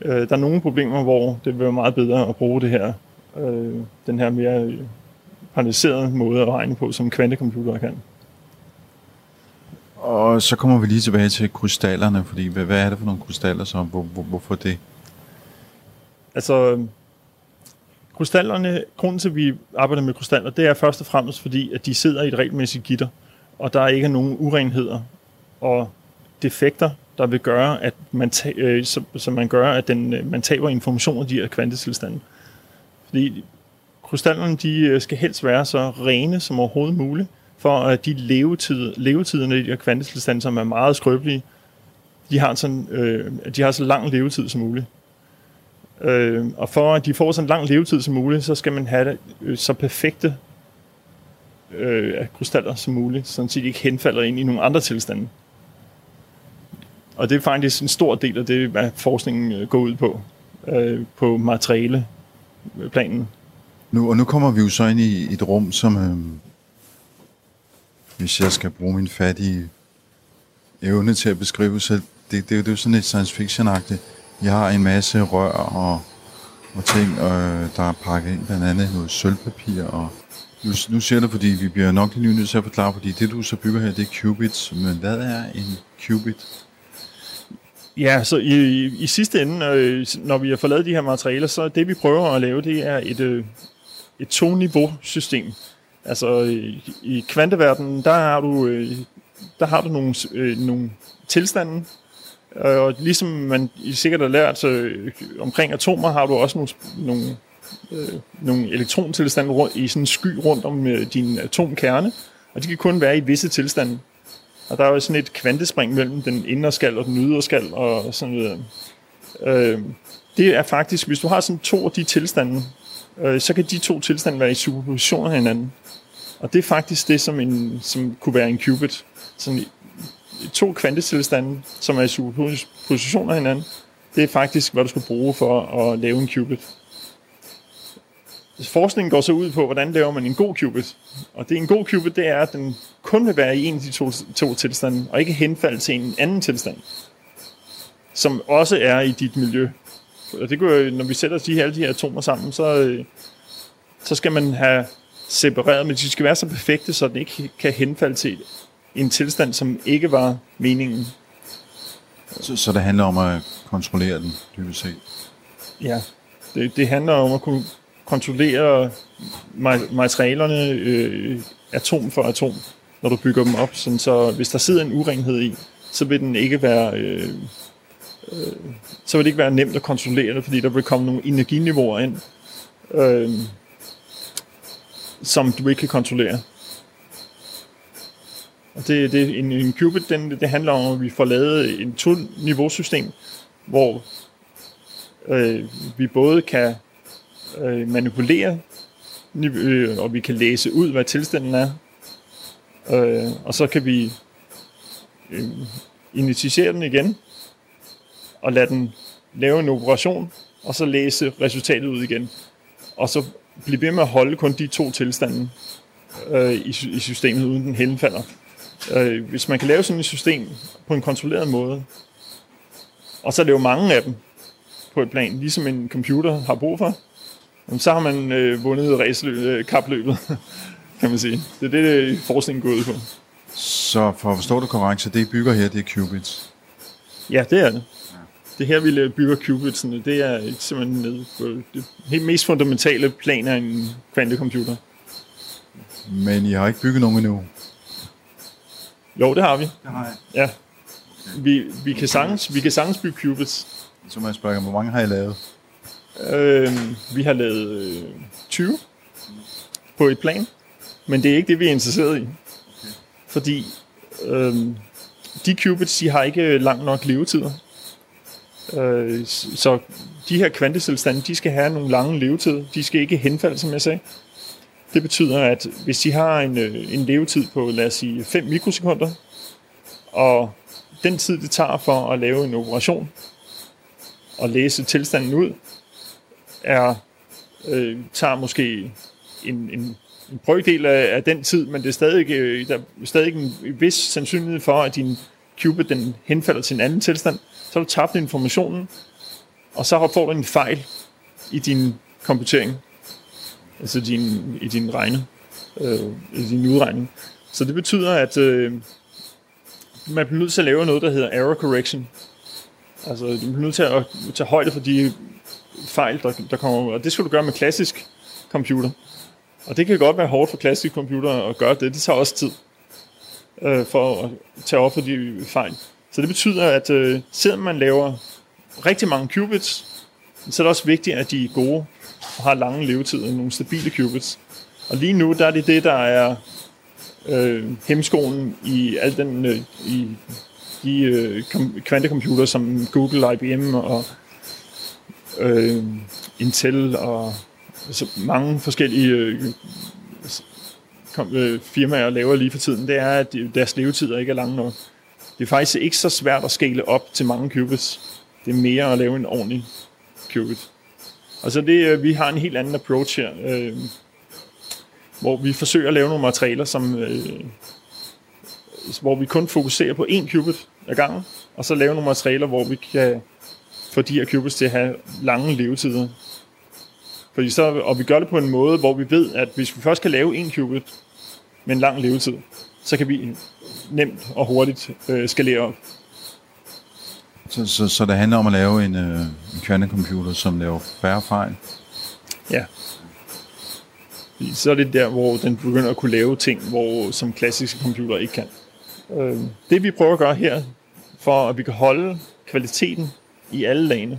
Øh, der er nogle problemer, hvor det vil være meget bedre at bruge det her, øh, den her mere øh, paralyseret måde at regne på, som kvantecomputere kan. Og så kommer vi lige tilbage til krystallerne, fordi hvad, hvad er det for nogle krystaller så? Hvor, hvor, hvorfor det? Altså, krystallerne, grunden til, at vi arbejder med krystaller, det er først og fremmest fordi, at de sidder i et regelmæssigt gitter, og der er ikke nogen urenheder og defekter, der vil gøre, at man, ta- øh, som, som man gør, at den, øh, man taber information af de her kvantetilstande. Fordi krystallerne de øh, skal helst være så rene som overhovedet muligt, for at de levetid, levetiderne i de her kvantetilstande, som er meget skrøbelige, de har, sådan, øh, de har så lang levetid som muligt. Øh, og for at de får så lang levetid som muligt, så skal man have det, øh, så perfekte øh, krystaller som muligt, så de ikke henfalder ind i nogle andre tilstande. Og det er faktisk en stor del af det, hvad forskningen øh, går ud på, øh, på materialeplanen. Nu, og nu kommer vi jo så ind i et rum, som, øh, hvis jeg skal bruge min fattige evne til at beskrive, så det, det, det er jo sådan lidt science fiction-agtigt. Jeg har en masse rør og, og ting, øh, der er pakket ind, blandt andet noget sølvpapir. Og nu, nu ser du, fordi vi bliver nok lige nødt til at forklare, fordi det du så bygger her, det er qubits. Men hvad er en qubit? Ja, så i, i, i sidste ende, øh, når vi har fået lavet de her materialer, så det vi prøver at lave, det er et, øh, et to-niveau-system. Altså i, i kvanteverdenen, der har du, øh, der har du nogle, øh, nogle tilstande, og ligesom man I sikkert har lært så øh, omkring atomer, har du også nogle, nogle, øh, nogle elektrontilstande rundt, i sådan en sky rundt om øh, din atomkerne, og de kan kun være i visse tilstande. Og der er jo sådan et kvantespring mellem den indre skal og den ydre skal og sådan noget. Øh, det er faktisk, hvis du har sådan to af de tilstande, øh, så kan de to tilstande være i superposition af hinanden. Og det er faktisk det, som, en, som kunne være en qubit. Sådan to kvantetilstande, som er i superposition af hinanden. Det er faktisk, hvad du skal bruge for at lave en qubit. Forskningen går så ud på, hvordan laver man en god qubit. Og det en god qubit, det er, at den kun vil være i en af de to, to tilstande, og ikke henfalde til en anden tilstand, som også er i dit miljø. Og det går, når vi sætter de her, alle de her atomer sammen, så, øh, så skal man have separeret, men de skal være så perfekte, så den ikke kan henfalde til en tilstand, som ikke var meningen. Så, så det handler om at kontrollere den, dybest set? Ja, det, det handler om at kunne kontrollere materialerne øh, atom for atom, når du bygger dem op. Sådan så hvis der sidder en urenhed i, så vil den ikke være... Øh, øh, så vil det ikke være nemt at kontrollere det, fordi der vil komme nogle energiniveauer ind, øh, som du ikke kan kontrollere. Og det, det, en, en qubit, den, det handler om, at vi får lavet en to-niveausystem, hvor øh, vi både kan øh, manipulere, øh, og vi kan læse ud, hvad tilstanden er, øh, og så kan vi øh, initiere den igen, og lade den lave en operation, og så læse resultatet ud igen. Og så blive ved med at holde kun de to tilstande øh, i, i systemet, uden den henfalder. Øh, hvis man kan lave sådan et system på en kontrolleret måde, og så lave mange af dem på et plan, ligesom en computer har brug for, så har man øh, vundet ræsløb, øh, kapløbet, kan man sige. Det er det, det forskningen går ud på. Så for at forstå det korrekt, så det I bygger her, det er qubits? Ja, det er det. Det her, vi bygger qubitsene, det er simpelthen nede på det helt mest fundamentale plan af en kvantecomputer. Men I har ikke bygget nogen endnu? Jo, det har vi. Det har jeg. Ja. Vi, vi, kan sagtens, vi kan sagtens bygge qubits. Så må jeg spørge, hvor mange har I lavet? Øh, vi har lavet øh, 20 på et plan, men det er ikke det, vi er interesseret i. Fordi øh, de qubits, de har ikke lang nok levetider. Øh, så de her kvantetilstande, de skal have nogle lange levetid. De skal ikke henfalde, som jeg sagde. Det betyder, at hvis de har en, øh, en levetid på, lad os sige, 5 mikrosekunder, og den tid, det tager for at lave en operation og læse tilstanden ud, er, øh, tager måske en, en, en brøkdel af, af den tid, men det er stadig, øh, der er stadig en vis sandsynlighed for, at din qubit den henfalder til en anden tilstand. Så har du tabt informationen, og så får du en fejl i din komputering, altså din, i din regne, øh, i din udregning. Så det betyder, at øh, man bliver nødt til at lave noget, der hedder error correction. Altså, du bliver nødt til at tage højde for de fejl, der, der kommer ud. Og det skal du gøre med klassisk computer. Og det kan godt være hårdt for klassisk computer at gøre det. Det tager også tid øh, for at tage op for de fejl. Så det betyder, at øh, selvom man laver rigtig mange qubits, så er det også vigtigt, at de er gode og har lange levetider, nogle stabile qubits. Og lige nu, der er det det, der er øh, hemskoen i al den øh, i de øh, kvantecomputer som Google, IBM og øh, Intel og så mange forskellige øh, kom, øh, firmaer laver lige for tiden, det er, at deres levetider ikke er lange nok. Det er faktisk ikke så svært at skale op til mange qubits. Det er mere at lave en ordentlig qubit. Og så det, øh, vi har en helt anden approach her, øh, hvor vi forsøger at lave nogle materialer, som, øh, hvor vi kun fokuserer på én qubit ad gangen, og så lave nogle materialer, hvor vi kan få de her qubits til at have lange levetider. Fordi så, og vi gør det på en måde, hvor vi ved, at hvis vi først kan lave en qubit med en lang levetid, så kan vi nemt og hurtigt øh, skalere op. Så, så, så det handler om at lave en, øh, en kvantecomputer, som laver færre fejl? Ja. Så er det der, hvor den begynder at kunne lave ting, hvor, som klassiske computer ikke kan. Øh, det vi prøver at gøre her, for at vi kan holde kvaliteten i alle lagene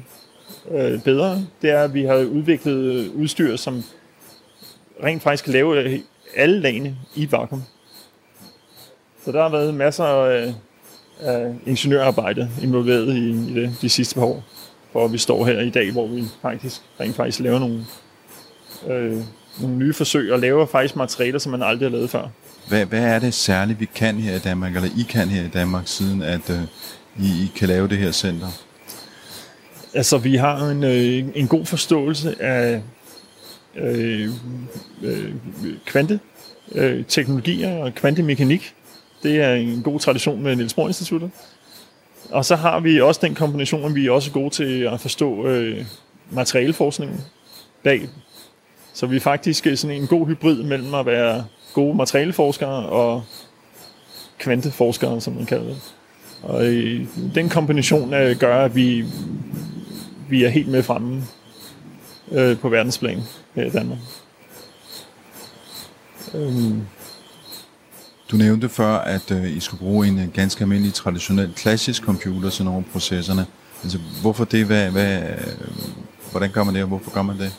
øh, bedre, det er, at vi har udviklet udstyr, som rent faktisk kan lave alle lagene i vakuum. Så der har været masser af, af ingeniørarbejde involveret i, i det de sidste par år, hvor vi står her i dag, hvor vi faktisk rent faktisk laver nogle, øh, nogle nye forsøg og laver faktisk materialer, som man aldrig har lavet før. Hvad, hvad er det særligt, vi kan her i Danmark, eller I kan her i Danmark, siden at øh, I, I kan lave det her center? Altså, vi har en, øh, en god forståelse af øh, øh, kvante, øh, teknologier og kvantemekanik. Det er en god tradition med Niels Bohr Instituttet. Og så har vi også den kombination, at vi er også gode til at forstå øh, materialeforskningen bag. Så vi er faktisk øh, sådan en god hybrid mellem at være gode materialeforskere og kvanteforskere, som man kalder det. Og øh, den kombination øh, gør, at vi, vi er helt med fremme øh, på verdensplan her i Danmark. Øhm. Du nævnte før, at øh, I skulle bruge en øh, ganske almindelig traditionel klassisk computer til nogle af processerne. Altså, hvorfor det? Hvad, hvad, øh, hvordan gør man det, og hvorfor gør man det?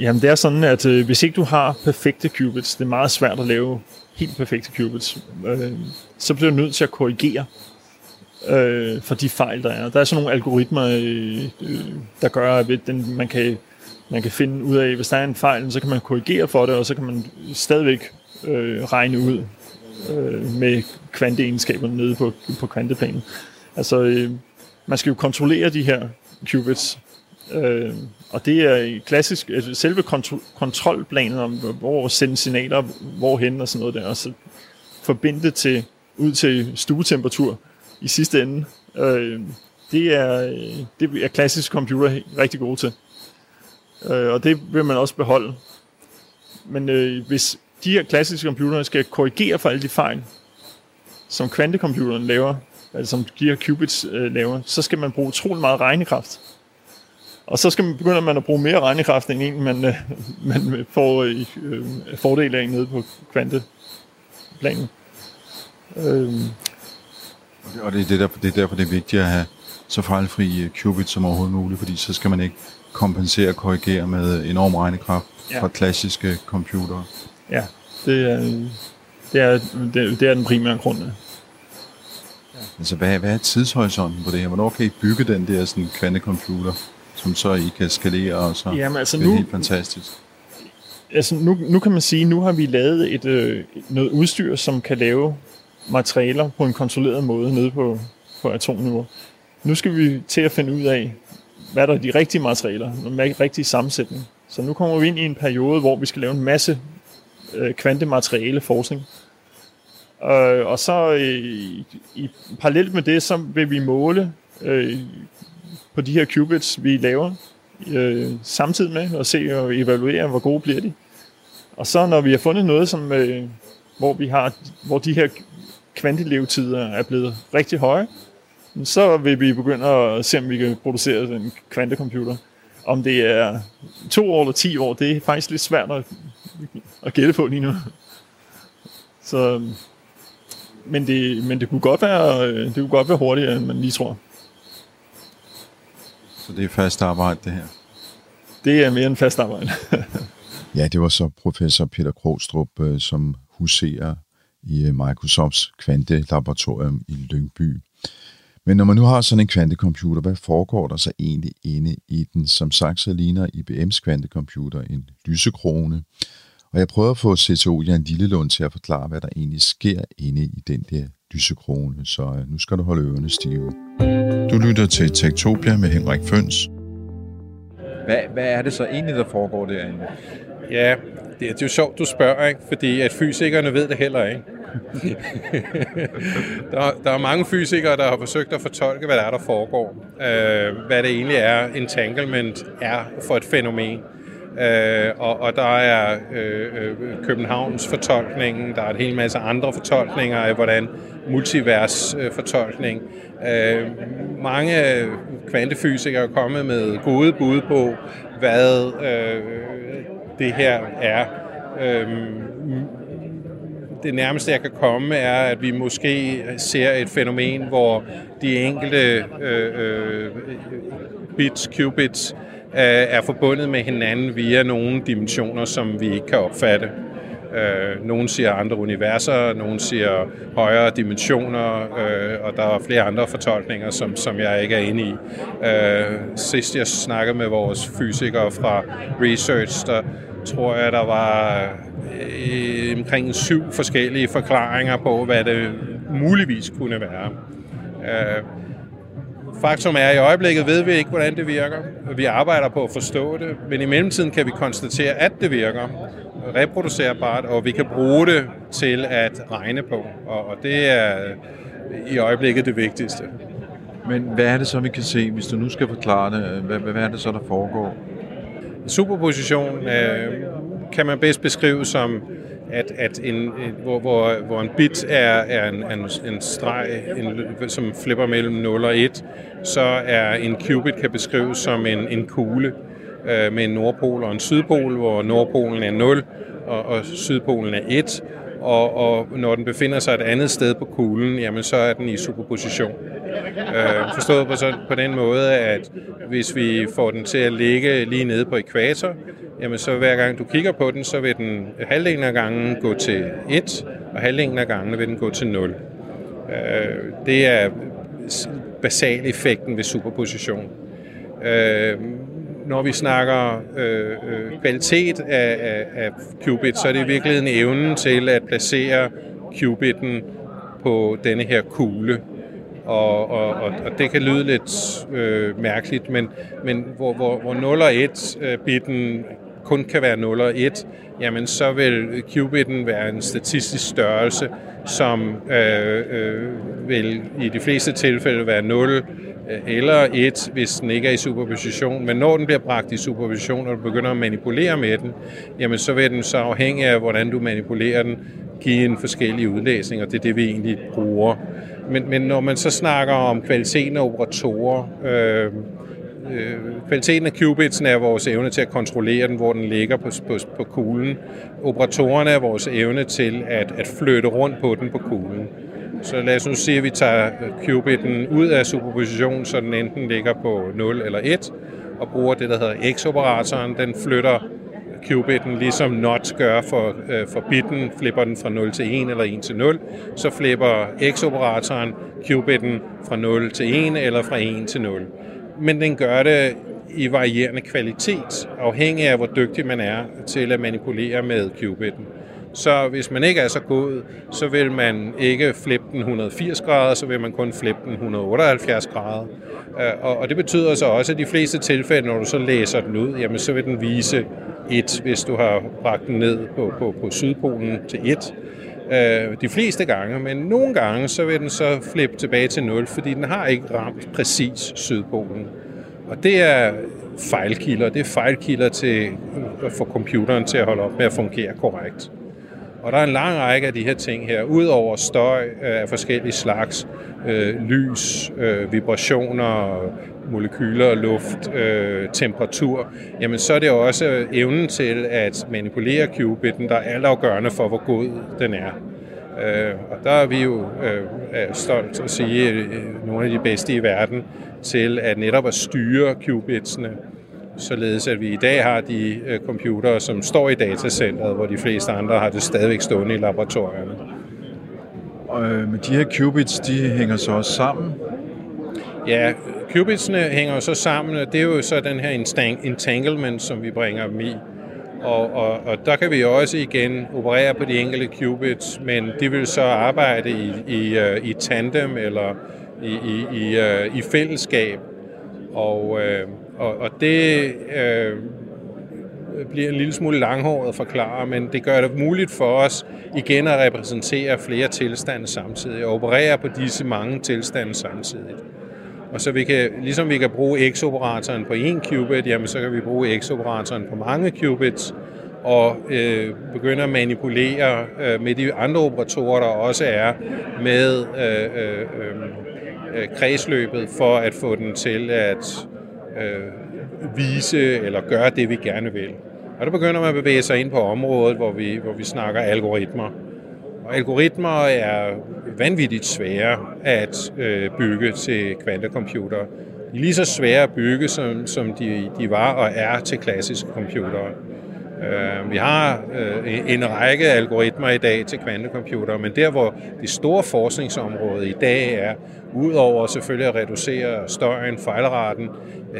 Jamen, det er sådan, at øh, hvis ikke du har perfekte qubits, det er meget svært at lave helt perfekte qubits, øh, så bliver du nødt til at korrigere øh, for de fejl, der er. Der er sådan nogle algoritmer, øh, øh der gør, at den, man, kan, man kan finde ud af, hvis der er en fejl, så kan man korrigere for det, og så kan man stadigvæk øh, regne ud øh, med kvanteegenskaberne nede på, på kvanteplanen. Altså, øh, man skal jo kontrollere de her qubits, øh, og det er klassisk, altså selve kontro- kontrolplanen om, hvor sende signaler, hvorhen og sådan noget der, og så forbinde det til, ud til stuetemperatur, i sidste ende. Øh, det, er, det er klassisk computer rigtig god til. Øh, og det vil man også beholde. Men øh, hvis de her klassiske computere skal korrigere for alle de fejl, som kvantecomputeren laver, altså som de her qubits øh, laver, så skal man bruge utrolig meget regnekraft. Og så skal man, begynder man at bruge mere regnekraft, end en man, øh, man får øh, øh, fordel af nede på kvanteplanen. Øh, og det er, det, der, det er derfor, det er vigtigt at have så fejlfri øh, qubit som overhovedet muligt, fordi så skal man ikke kompensere og korrigere med enorm regnekraft ja. fra klassiske computere. Ja, det er, det er, det, det er den primære grund. Ja. Altså, hvad, hvad er tidshorisonten på det her? Hvornår kan I bygge den der sådan, kvantecomputer, som så I kan skalere, og så Jamen, altså det er nu, helt fantastisk? Altså, nu, nu kan man sige, nu har vi lavet et, øh, noget udstyr, som kan lave materialer på en kontrolleret måde nede på på atomniveau. Nu skal vi til at finde ud af, hvad der er de rigtige materialer, den rigtige sammensætning. Så nu kommer vi ind i en periode, hvor vi skal lave en masse øh, kvantemateriale forskning. Øh, og så øh, i parallelt med det, så vil vi måle øh, på de her qubits, vi laver, øh, samtidig med at se og evaluere, hvor gode bliver de. Og så når vi har fundet noget, som, øh, hvor, vi har, hvor de her kvantelevetider er blevet rigtig høje, så vil vi begynde at se, om vi kan producere en kvantecomputer. Om det er to år eller ti år, det er faktisk lidt svært at, at gætte på lige nu. Så, men, det, men det kunne godt være, det kunne godt være hurtigere, end man lige tror. Så det er fast arbejde, det her? Det er mere end fast arbejde. ja, det var så professor Peter Krogstrup, øh, som huserer i øh, Microsofts kvantelaboratorium i Lyngby. Men når man nu har sådan en kvantecomputer, hvad foregår der så egentlig inde i den? Som sagt, så ligner IBM's kvantecomputer en lysekrone. Og jeg prøver at få CTO Jan Lillelund til at forklare, hvad der egentlig sker inde i den der lysekrone. Så øh, nu skal du holde ørerne stive. Du lytter til Tektopia med Henrik Føns. Hvad, hvad er det så egentlig, der foregår derinde? Ja, det er, det er jo sjovt, du spørger, ikke? fordi at fysikerne ved det heller ikke. der, der er mange fysikere, der har forsøgt at fortolke, hvad der er, der foregår. Øh, hvad det egentlig er, entanglement er for et fænomen. Øh, og, og der er øh, øh, Københavns fortolkning, der er en hel masse andre fortolkninger af, hvordan multivers øh, fortolkning. Øh, mange kvantefysikere er kommet med gode bud på, hvad øh, det her er. Øh, det nærmeste, jeg kan komme, er, at vi måske ser et fænomen, hvor de enkelte øh, øh, bits, qubits, øh, Øh, er forbundet med hinanden via nogle dimensioner, som vi ikke kan opfatte. Øh, nogle siger andre universer, nogle siger højere dimensioner, øh, og der er flere andre fortolkninger, som, som jeg ikke er inde i. Øh, sidst jeg snakkede med vores fysikere fra Research, der tror jeg, der var øh, omkring syv forskellige forklaringer på, hvad det muligvis kunne være. Øh, Faktum er, at i øjeblikket ved vi ikke, hvordan det virker. Vi arbejder på at forstå det, men i mellemtiden kan vi konstatere, at det virker reproducerbart, og vi kan bruge det til at regne på. Og det er i øjeblikket det vigtigste. Men hvad er det så, vi kan se, hvis du nu skal forklare det? Hvad, hvad er det så, der foregår? Superposition øh, kan man bedst beskrive som at, at en, hvor, hvor, hvor en bit er, er en, en, en streg, en, som flipper mellem 0 og 1, så er en qubit kan beskrives som en, en kugle øh, med en nordpol og en sydpol, hvor nordpolen er 0 og, og sydpolen er 1. Og, og når den befinder sig et andet sted på kuglen, jamen så er den i superposition. Øh, forstået på, sådan, på den måde, at hvis vi får den til at ligge lige nede på ekvator, jamen så hver gang du kigger på den, så vil den øh, halvdelen af gangen gå til 1, og halvdelen af gangen vil den gå til 0. Øh, det er basal effekten ved superposition. Øh, når vi snakker øh, øh, kvalitet af, af, af qubit, så er det i virkeligheden evnen til at placere qubitten på denne her kugle. Og, og, og, og det kan lyde lidt øh, mærkeligt, men, men hvor, hvor, hvor 0 og 1 øh, bitten kun kan være 0 og 1, jamen så vil qubitten være en statistisk størrelse, som øh, øh, vil i de fleste tilfælde være 0 øh, eller 1, hvis den ikke er i superposition. Men når den bliver bragt i superposition, og du begynder at manipulere med den, jamen så vil den så afhængig af, hvordan du manipulerer den, give en forskellig udlæsning, og det er det, vi egentlig bruger. Men, men når man så snakker om kvaliteten af operatorer, øh, øh, kvaliteten af qubitsen er vores evne til at kontrollere den, hvor den ligger på, på, på kuglen. Operatorerne er vores evne til at, at flytte rundt på den på kuglen. Så lad os nu sige, at vi tager qubitten ud af superposition, så den enten ligger på 0 eller 1, og bruger det, der hedder x-operatoren. Den flytter qubitten, ligesom NOT gør for, øh, for bitten, flipper den fra 0 til 1 eller 1 til 0, så flipper x-operatoren qubitten fra 0 til 1 eller fra 1 til 0 men den gør det i varierende kvalitet, afhængig af hvor dygtig man er til at manipulere med qubitten. Så hvis man ikke er så god, så vil man ikke flippe den 180 grader, så vil man kun flippe den 178 grader. Øh, og det betyder så også, at de fleste tilfælde, når du så læser den ud, jamen så vil den vise 1, hvis du har bragt den ned på, på, på Sydpolen til 1 øh, de fleste gange, men nogle gange så vil den så flippe tilbage til 0, fordi den har ikke ramt præcis Sydpolen. Og det er fejlkilder. Det er fejlkilder til at få computeren til at holde op med at fungere korrekt. Og der er en lang række af de her ting her, udover støj af forskellige slags, øh, lys, øh, vibrationer, molekyler, luft, øh, temperatur, jamen så er det også evnen til at manipulere qubiten, der er altafgørende for, hvor god den er. Øh, og der er vi jo øh, stolt at sige, øh, nogle af de bedste i verden til at netop at styre qubitsene, således at vi i dag har de øh, computere, som står i datacentret, hvor de fleste andre har det stadigvæk stående i laboratorierne. Og øh, med de her qubits, de hænger så også sammen? Ja, qubitsene hænger jo så sammen, og det er jo så den her entanglement, som vi bringer dem i. Og, og, og der kan vi også igen operere på de enkelte qubits, men de vil så arbejde i, i, øh, i tandem eller i, i, i, i fællesskab. Og, øh, og, og det øh, bliver en lille smule langhåret at forklare, men det gør det muligt for os igen at repræsentere flere tilstande samtidig og operere på disse mange tilstande samtidig. Og så vi kan, ligesom vi kan bruge X-operatoren på en qubit, jamen så kan vi bruge X-operatoren på mange qubits, og øh, begynde at manipulere øh, med de andre operatorer, der også er med øh, øh, øh, øh kredsløbet, for at få den til at øh, vise eller gøre det, vi gerne vil. Og der begynder man at bevæge sig ind på området, hvor vi, hvor vi snakker algoritmer. Og algoritmer er vanvittigt svære at øh, bygge til kvantecomputere. De er lige så svære at bygge, som, som de, de var og er til klassiske computere. Øhm, vi har øh, en række algoritmer i dag til kvantecomputere, men der hvor det store forskningsområde i dag er, udover selvfølgelig at reducere støjen, fejlraten,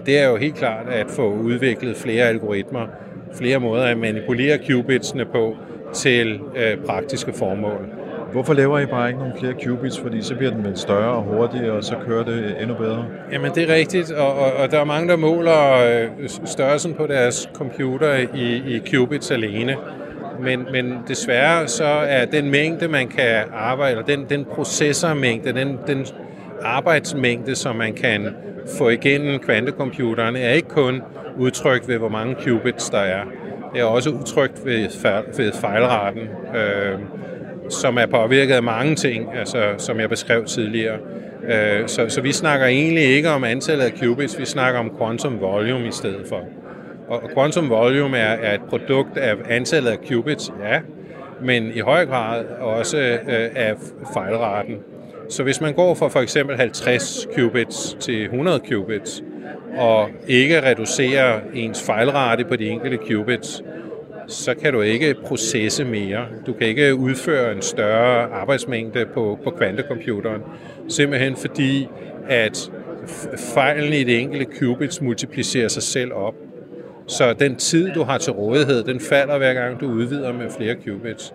det er jo helt klart at få udviklet flere algoritmer, flere måder at manipulere qubitsene på til øh, praktiske formål. Hvorfor laver I bare ikke nogle flere qubits, fordi så bliver den vel større og hurtigere, og så kører det endnu bedre? Jamen det er rigtigt, og, og, og der er mange, der måler øh, størrelsen på deres computer i, i qubits alene. Men, men desværre så er den mængde, man kan arbejde, eller den, den processormængde, den, den arbejdsmængde, som man kan få igennem kvantecomputeren, er ikke kun udtrykt ved, hvor mange qubits der er. Det er også udtrykt ved, ved fejlraten. Øh, som er påvirket af mange ting, altså, som jeg beskrev tidligere. Øh, så, så vi snakker egentlig ikke om antallet af qubits, vi snakker om quantum volume i stedet for. Og quantum volume er, er et produkt af antallet af qubits, ja, men i høj grad også øh, af fejlraten. Så hvis man går fra for eksempel 50 qubits til 100 qubits, og ikke reducerer ens fejlrate på de enkelte qubits, så kan du ikke processe mere. Du kan ikke udføre en større arbejdsmængde på, på kvantecomputeren, simpelthen fordi, at fejlen i det enkelte qubits multiplicerer sig selv op. Så den tid, du har til rådighed, den falder hver gang, du udvider med flere qubits.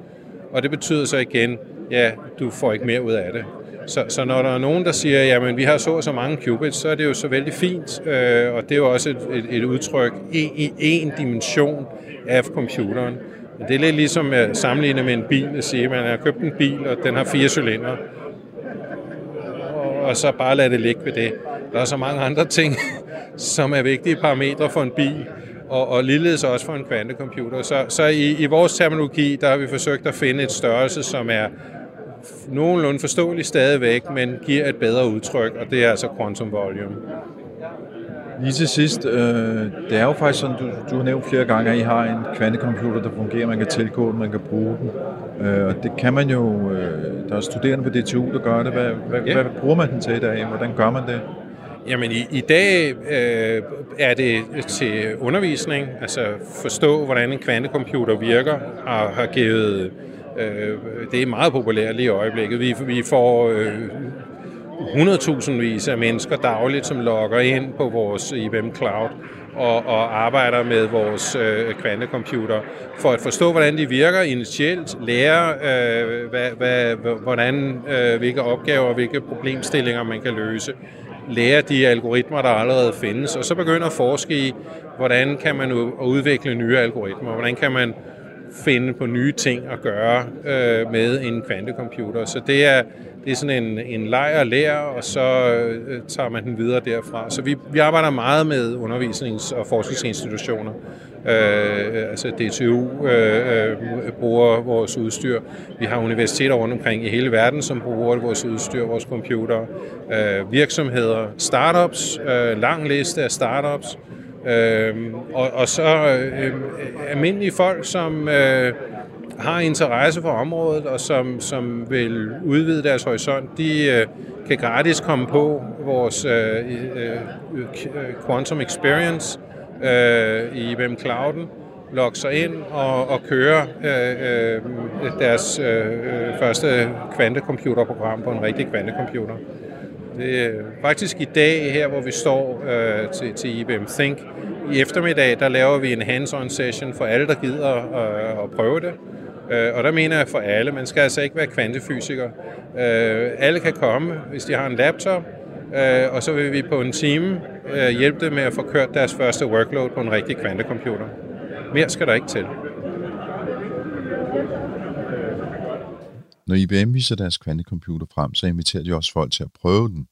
Og det betyder så igen, ja, du får ikke mere ud af det. Så, så når der er nogen, der siger, jamen vi har så så mange qubits, så er det jo så vældig fint, øh, og det er jo også et, et, et udtryk i, i en dimension af computeren. Men det er lidt ligesom at sammenligne med en bil og sige, at man har købt en bil, og den har fire cylinder, og så bare lade det ligge ved det. Der er så mange andre ting, som er vigtige parametre for en bil, og, og ligeledes også for en kvantecomputer. Så, så i, i vores terminologi, der har vi forsøgt at finde et størrelse, som er nogenlunde forståeligt stadigvæk, men giver et bedre udtryk, og det er altså quantum volume. Lige til sidst, øh, det er jo faktisk sådan, du, du har nævnt flere gange, at I har en kvantecomputer, der fungerer, man kan tilgå den, man kan bruge den. Øh, og det kan man jo, øh, der er studerende på DTU, der gør det. Hvad, hvad, ja. hvad bruger man den til i dag? Hvordan gør man det? Jamen i, i dag øh, er det til undervisning, altså forstå, hvordan en kvantecomputer virker, og har givet, øh, Øh, det er meget populært lige i øjeblikket. Vi, vi får øh, 100.000 vis af mennesker dagligt, som logger ind på vores IBM Cloud og, og arbejder med vores øh, kvantecomputer for at forstå, hvordan de virker initielt, lære, øh, hvad, hvad, hvordan, øh, hvilke opgaver og hvilke problemstillinger man kan løse, lære de algoritmer, der allerede findes, og så begynde at forske i, hvordan kan man udvikle nye algoritmer, hvordan kan man finde på nye ting at gøre øh, med en kvantecomputer. Så det er, det er sådan en, en leg og lære, og så øh, tager man den videre derfra. Så vi, vi arbejder meget med undervisnings- og forskningsinstitutioner. Øh, altså DTU øh, øh, bruger vores udstyr. Vi har universiteter rundt omkring i hele verden, som bruger vores udstyr, vores computer. Øh, virksomheder, startups, øh, lang liste af startups. Øh, og, og så øh, almindelige folk, som øh, har interesse for området og som, som vil udvide deres horisont, de øh, kan gratis komme på vores øh, øh, øh, Quantum Experience øh, i IBM Clouden, logge sig ind og, og køre øh, øh, deres øh, øh første kvantecomputerprogram på en rigtig kvantecomputer. Det er faktisk i dag, her hvor vi står øh, til, til IBM Think, i eftermiddag, der laver vi en hands-on session for alle, der gider øh, at prøve det. Øh, og der mener jeg for alle. Man skal altså ikke være kvantefysiker. Øh, alle kan komme, hvis de har en laptop, øh, og så vil vi på en time øh, hjælpe dem med at få kørt deres første workload på en rigtig kvantecomputer. Mere skal der ikke til. Når IBM viser deres kvantecomputer frem, så inviterer de også folk til at prøve den.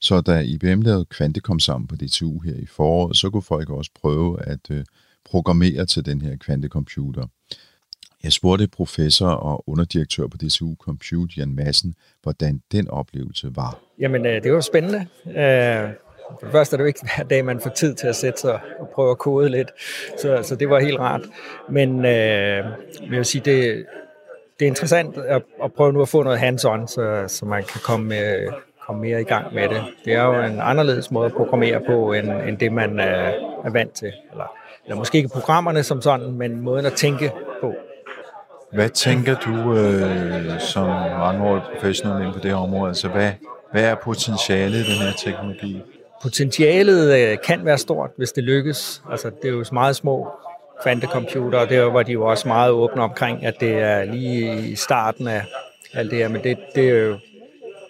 Så da IBM lavede Kvantekom sammen på DTU her i foråret, så kunne folk også prøve at øh, programmere til den her kvantecomputer. Jeg spurgte professor og underdirektør på DTU Compute, Jan Madsen, hvordan den oplevelse var. Jamen, øh, det var spændende. Øh, for det første er det jo ikke hver dag, man får tid til at sætte sig og prøve at kode lidt, så, så det var helt rart. Men øh, jeg vil sige, det, det er interessant at, at prøve nu at få noget hands-on, så, så man kan komme, med, komme mere i gang med det. Det er jo en anderledes måde at programmere på, end, end det man er, er vant til. Eller, eller måske ikke programmerne som sådan, men måden at tænke på. Hvad tænker du øh, som mangeårig professionel inden for det her område? Altså, hvad, hvad er potentialet i den her teknologi? Potentialet øh, kan være stort, hvis det lykkes. Altså, det er jo meget små kvantecomputere, og der var de jo også meget åbne omkring, at det er lige i starten af alt det her. Men det, det er jo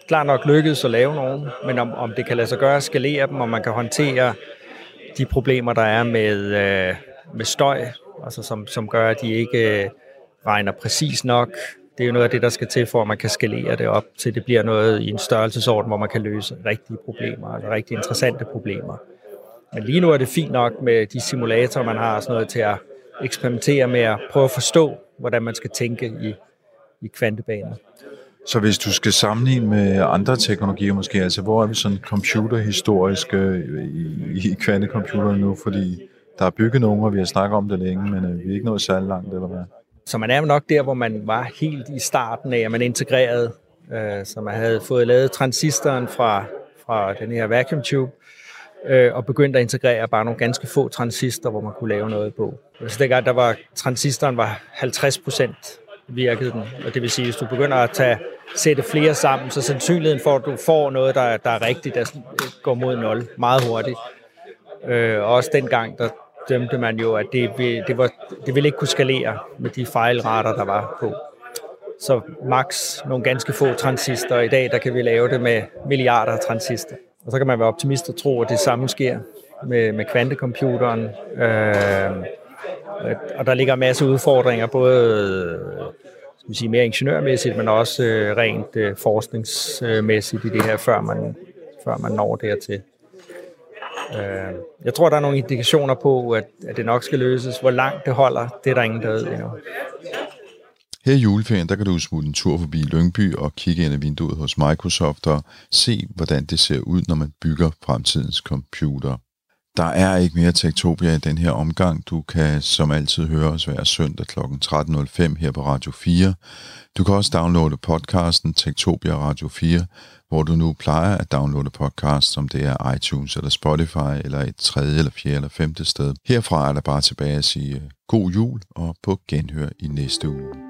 klart nok lykkedes at lave nogen, men om, om det kan lade sig gøre at skalere dem, og man kan håndtere de problemer, der er med, øh, med støj, altså som, som gør, at de ikke øh, regner præcis nok. Det er jo noget af det, der skal til, for at man kan skalere det op, til det bliver noget i en størrelsesorden, hvor man kan løse rigtige problemer, eller rigtig interessante problemer. Men lige nu er det fint nok med de simulatorer, man har sådan noget til at eksperimentere med at prøve at forstå, hvordan man skal tænke i, i kvantebaner. Så hvis du skal sammenligne med andre teknologier måske, altså hvor er vi sådan computerhistorisk i, i kvantecomputerne nu, fordi der er bygget nogle, og vi har snakket om det længe, men øh, vi er ikke nået særlig langt, eller hvad? Så man er nok der, hvor man var helt i starten af, at man integrerede, øh, så man havde fået lavet transistoren fra, fra den her vacuum tube, øh, øh, og begyndte at integrere bare nogle ganske få transistorer, hvor man kunne lave noget på. Så dengang der var, transistoren var 50 procent virkede den. Og det vil sige, hvis du begynder at tage, sætte flere sammen, så sandsynligheden for, at du får noget, der, der er rigtigt, der går mod 0 meget hurtigt. Øh, og også dengang, der dømte man jo, at det, det, var, det ville ikke kunne skalere med de fejlrater, der var på. Så max nogle ganske få transistorer. I dag, der kan vi lave det med milliarder af transistorer. Og så kan man være optimist og tro, at det samme sker med, med kvantecomputeren. Øh, og der ligger en masse udfordringer, både skal vi sige, mere ingeniørmæssigt, men også øh, rent øh, forskningsmæssigt i det her, før man, før man når dertil. Øh, jeg tror, der er nogle indikationer på, at, at det nok skal løses. Hvor langt det holder, det er der ingen, der ved endnu. Her i juleferien, der kan du smutte en tur forbi Lyngby og kigge ind ad vinduet hos Microsoft og se, hvordan det ser ud, når man bygger fremtidens computer. Der er ikke mere Tektopia i den her omgang. Du kan som altid høre os hver søndag kl. 13.05 her på Radio 4. Du kan også downloade podcasten Tektopia Radio 4, hvor du nu plejer at downloade podcast, som det er iTunes eller Spotify eller et tredje eller fjerde eller femte sted. Herfra er der bare tilbage at sige øh, god jul og på genhør i næste uge.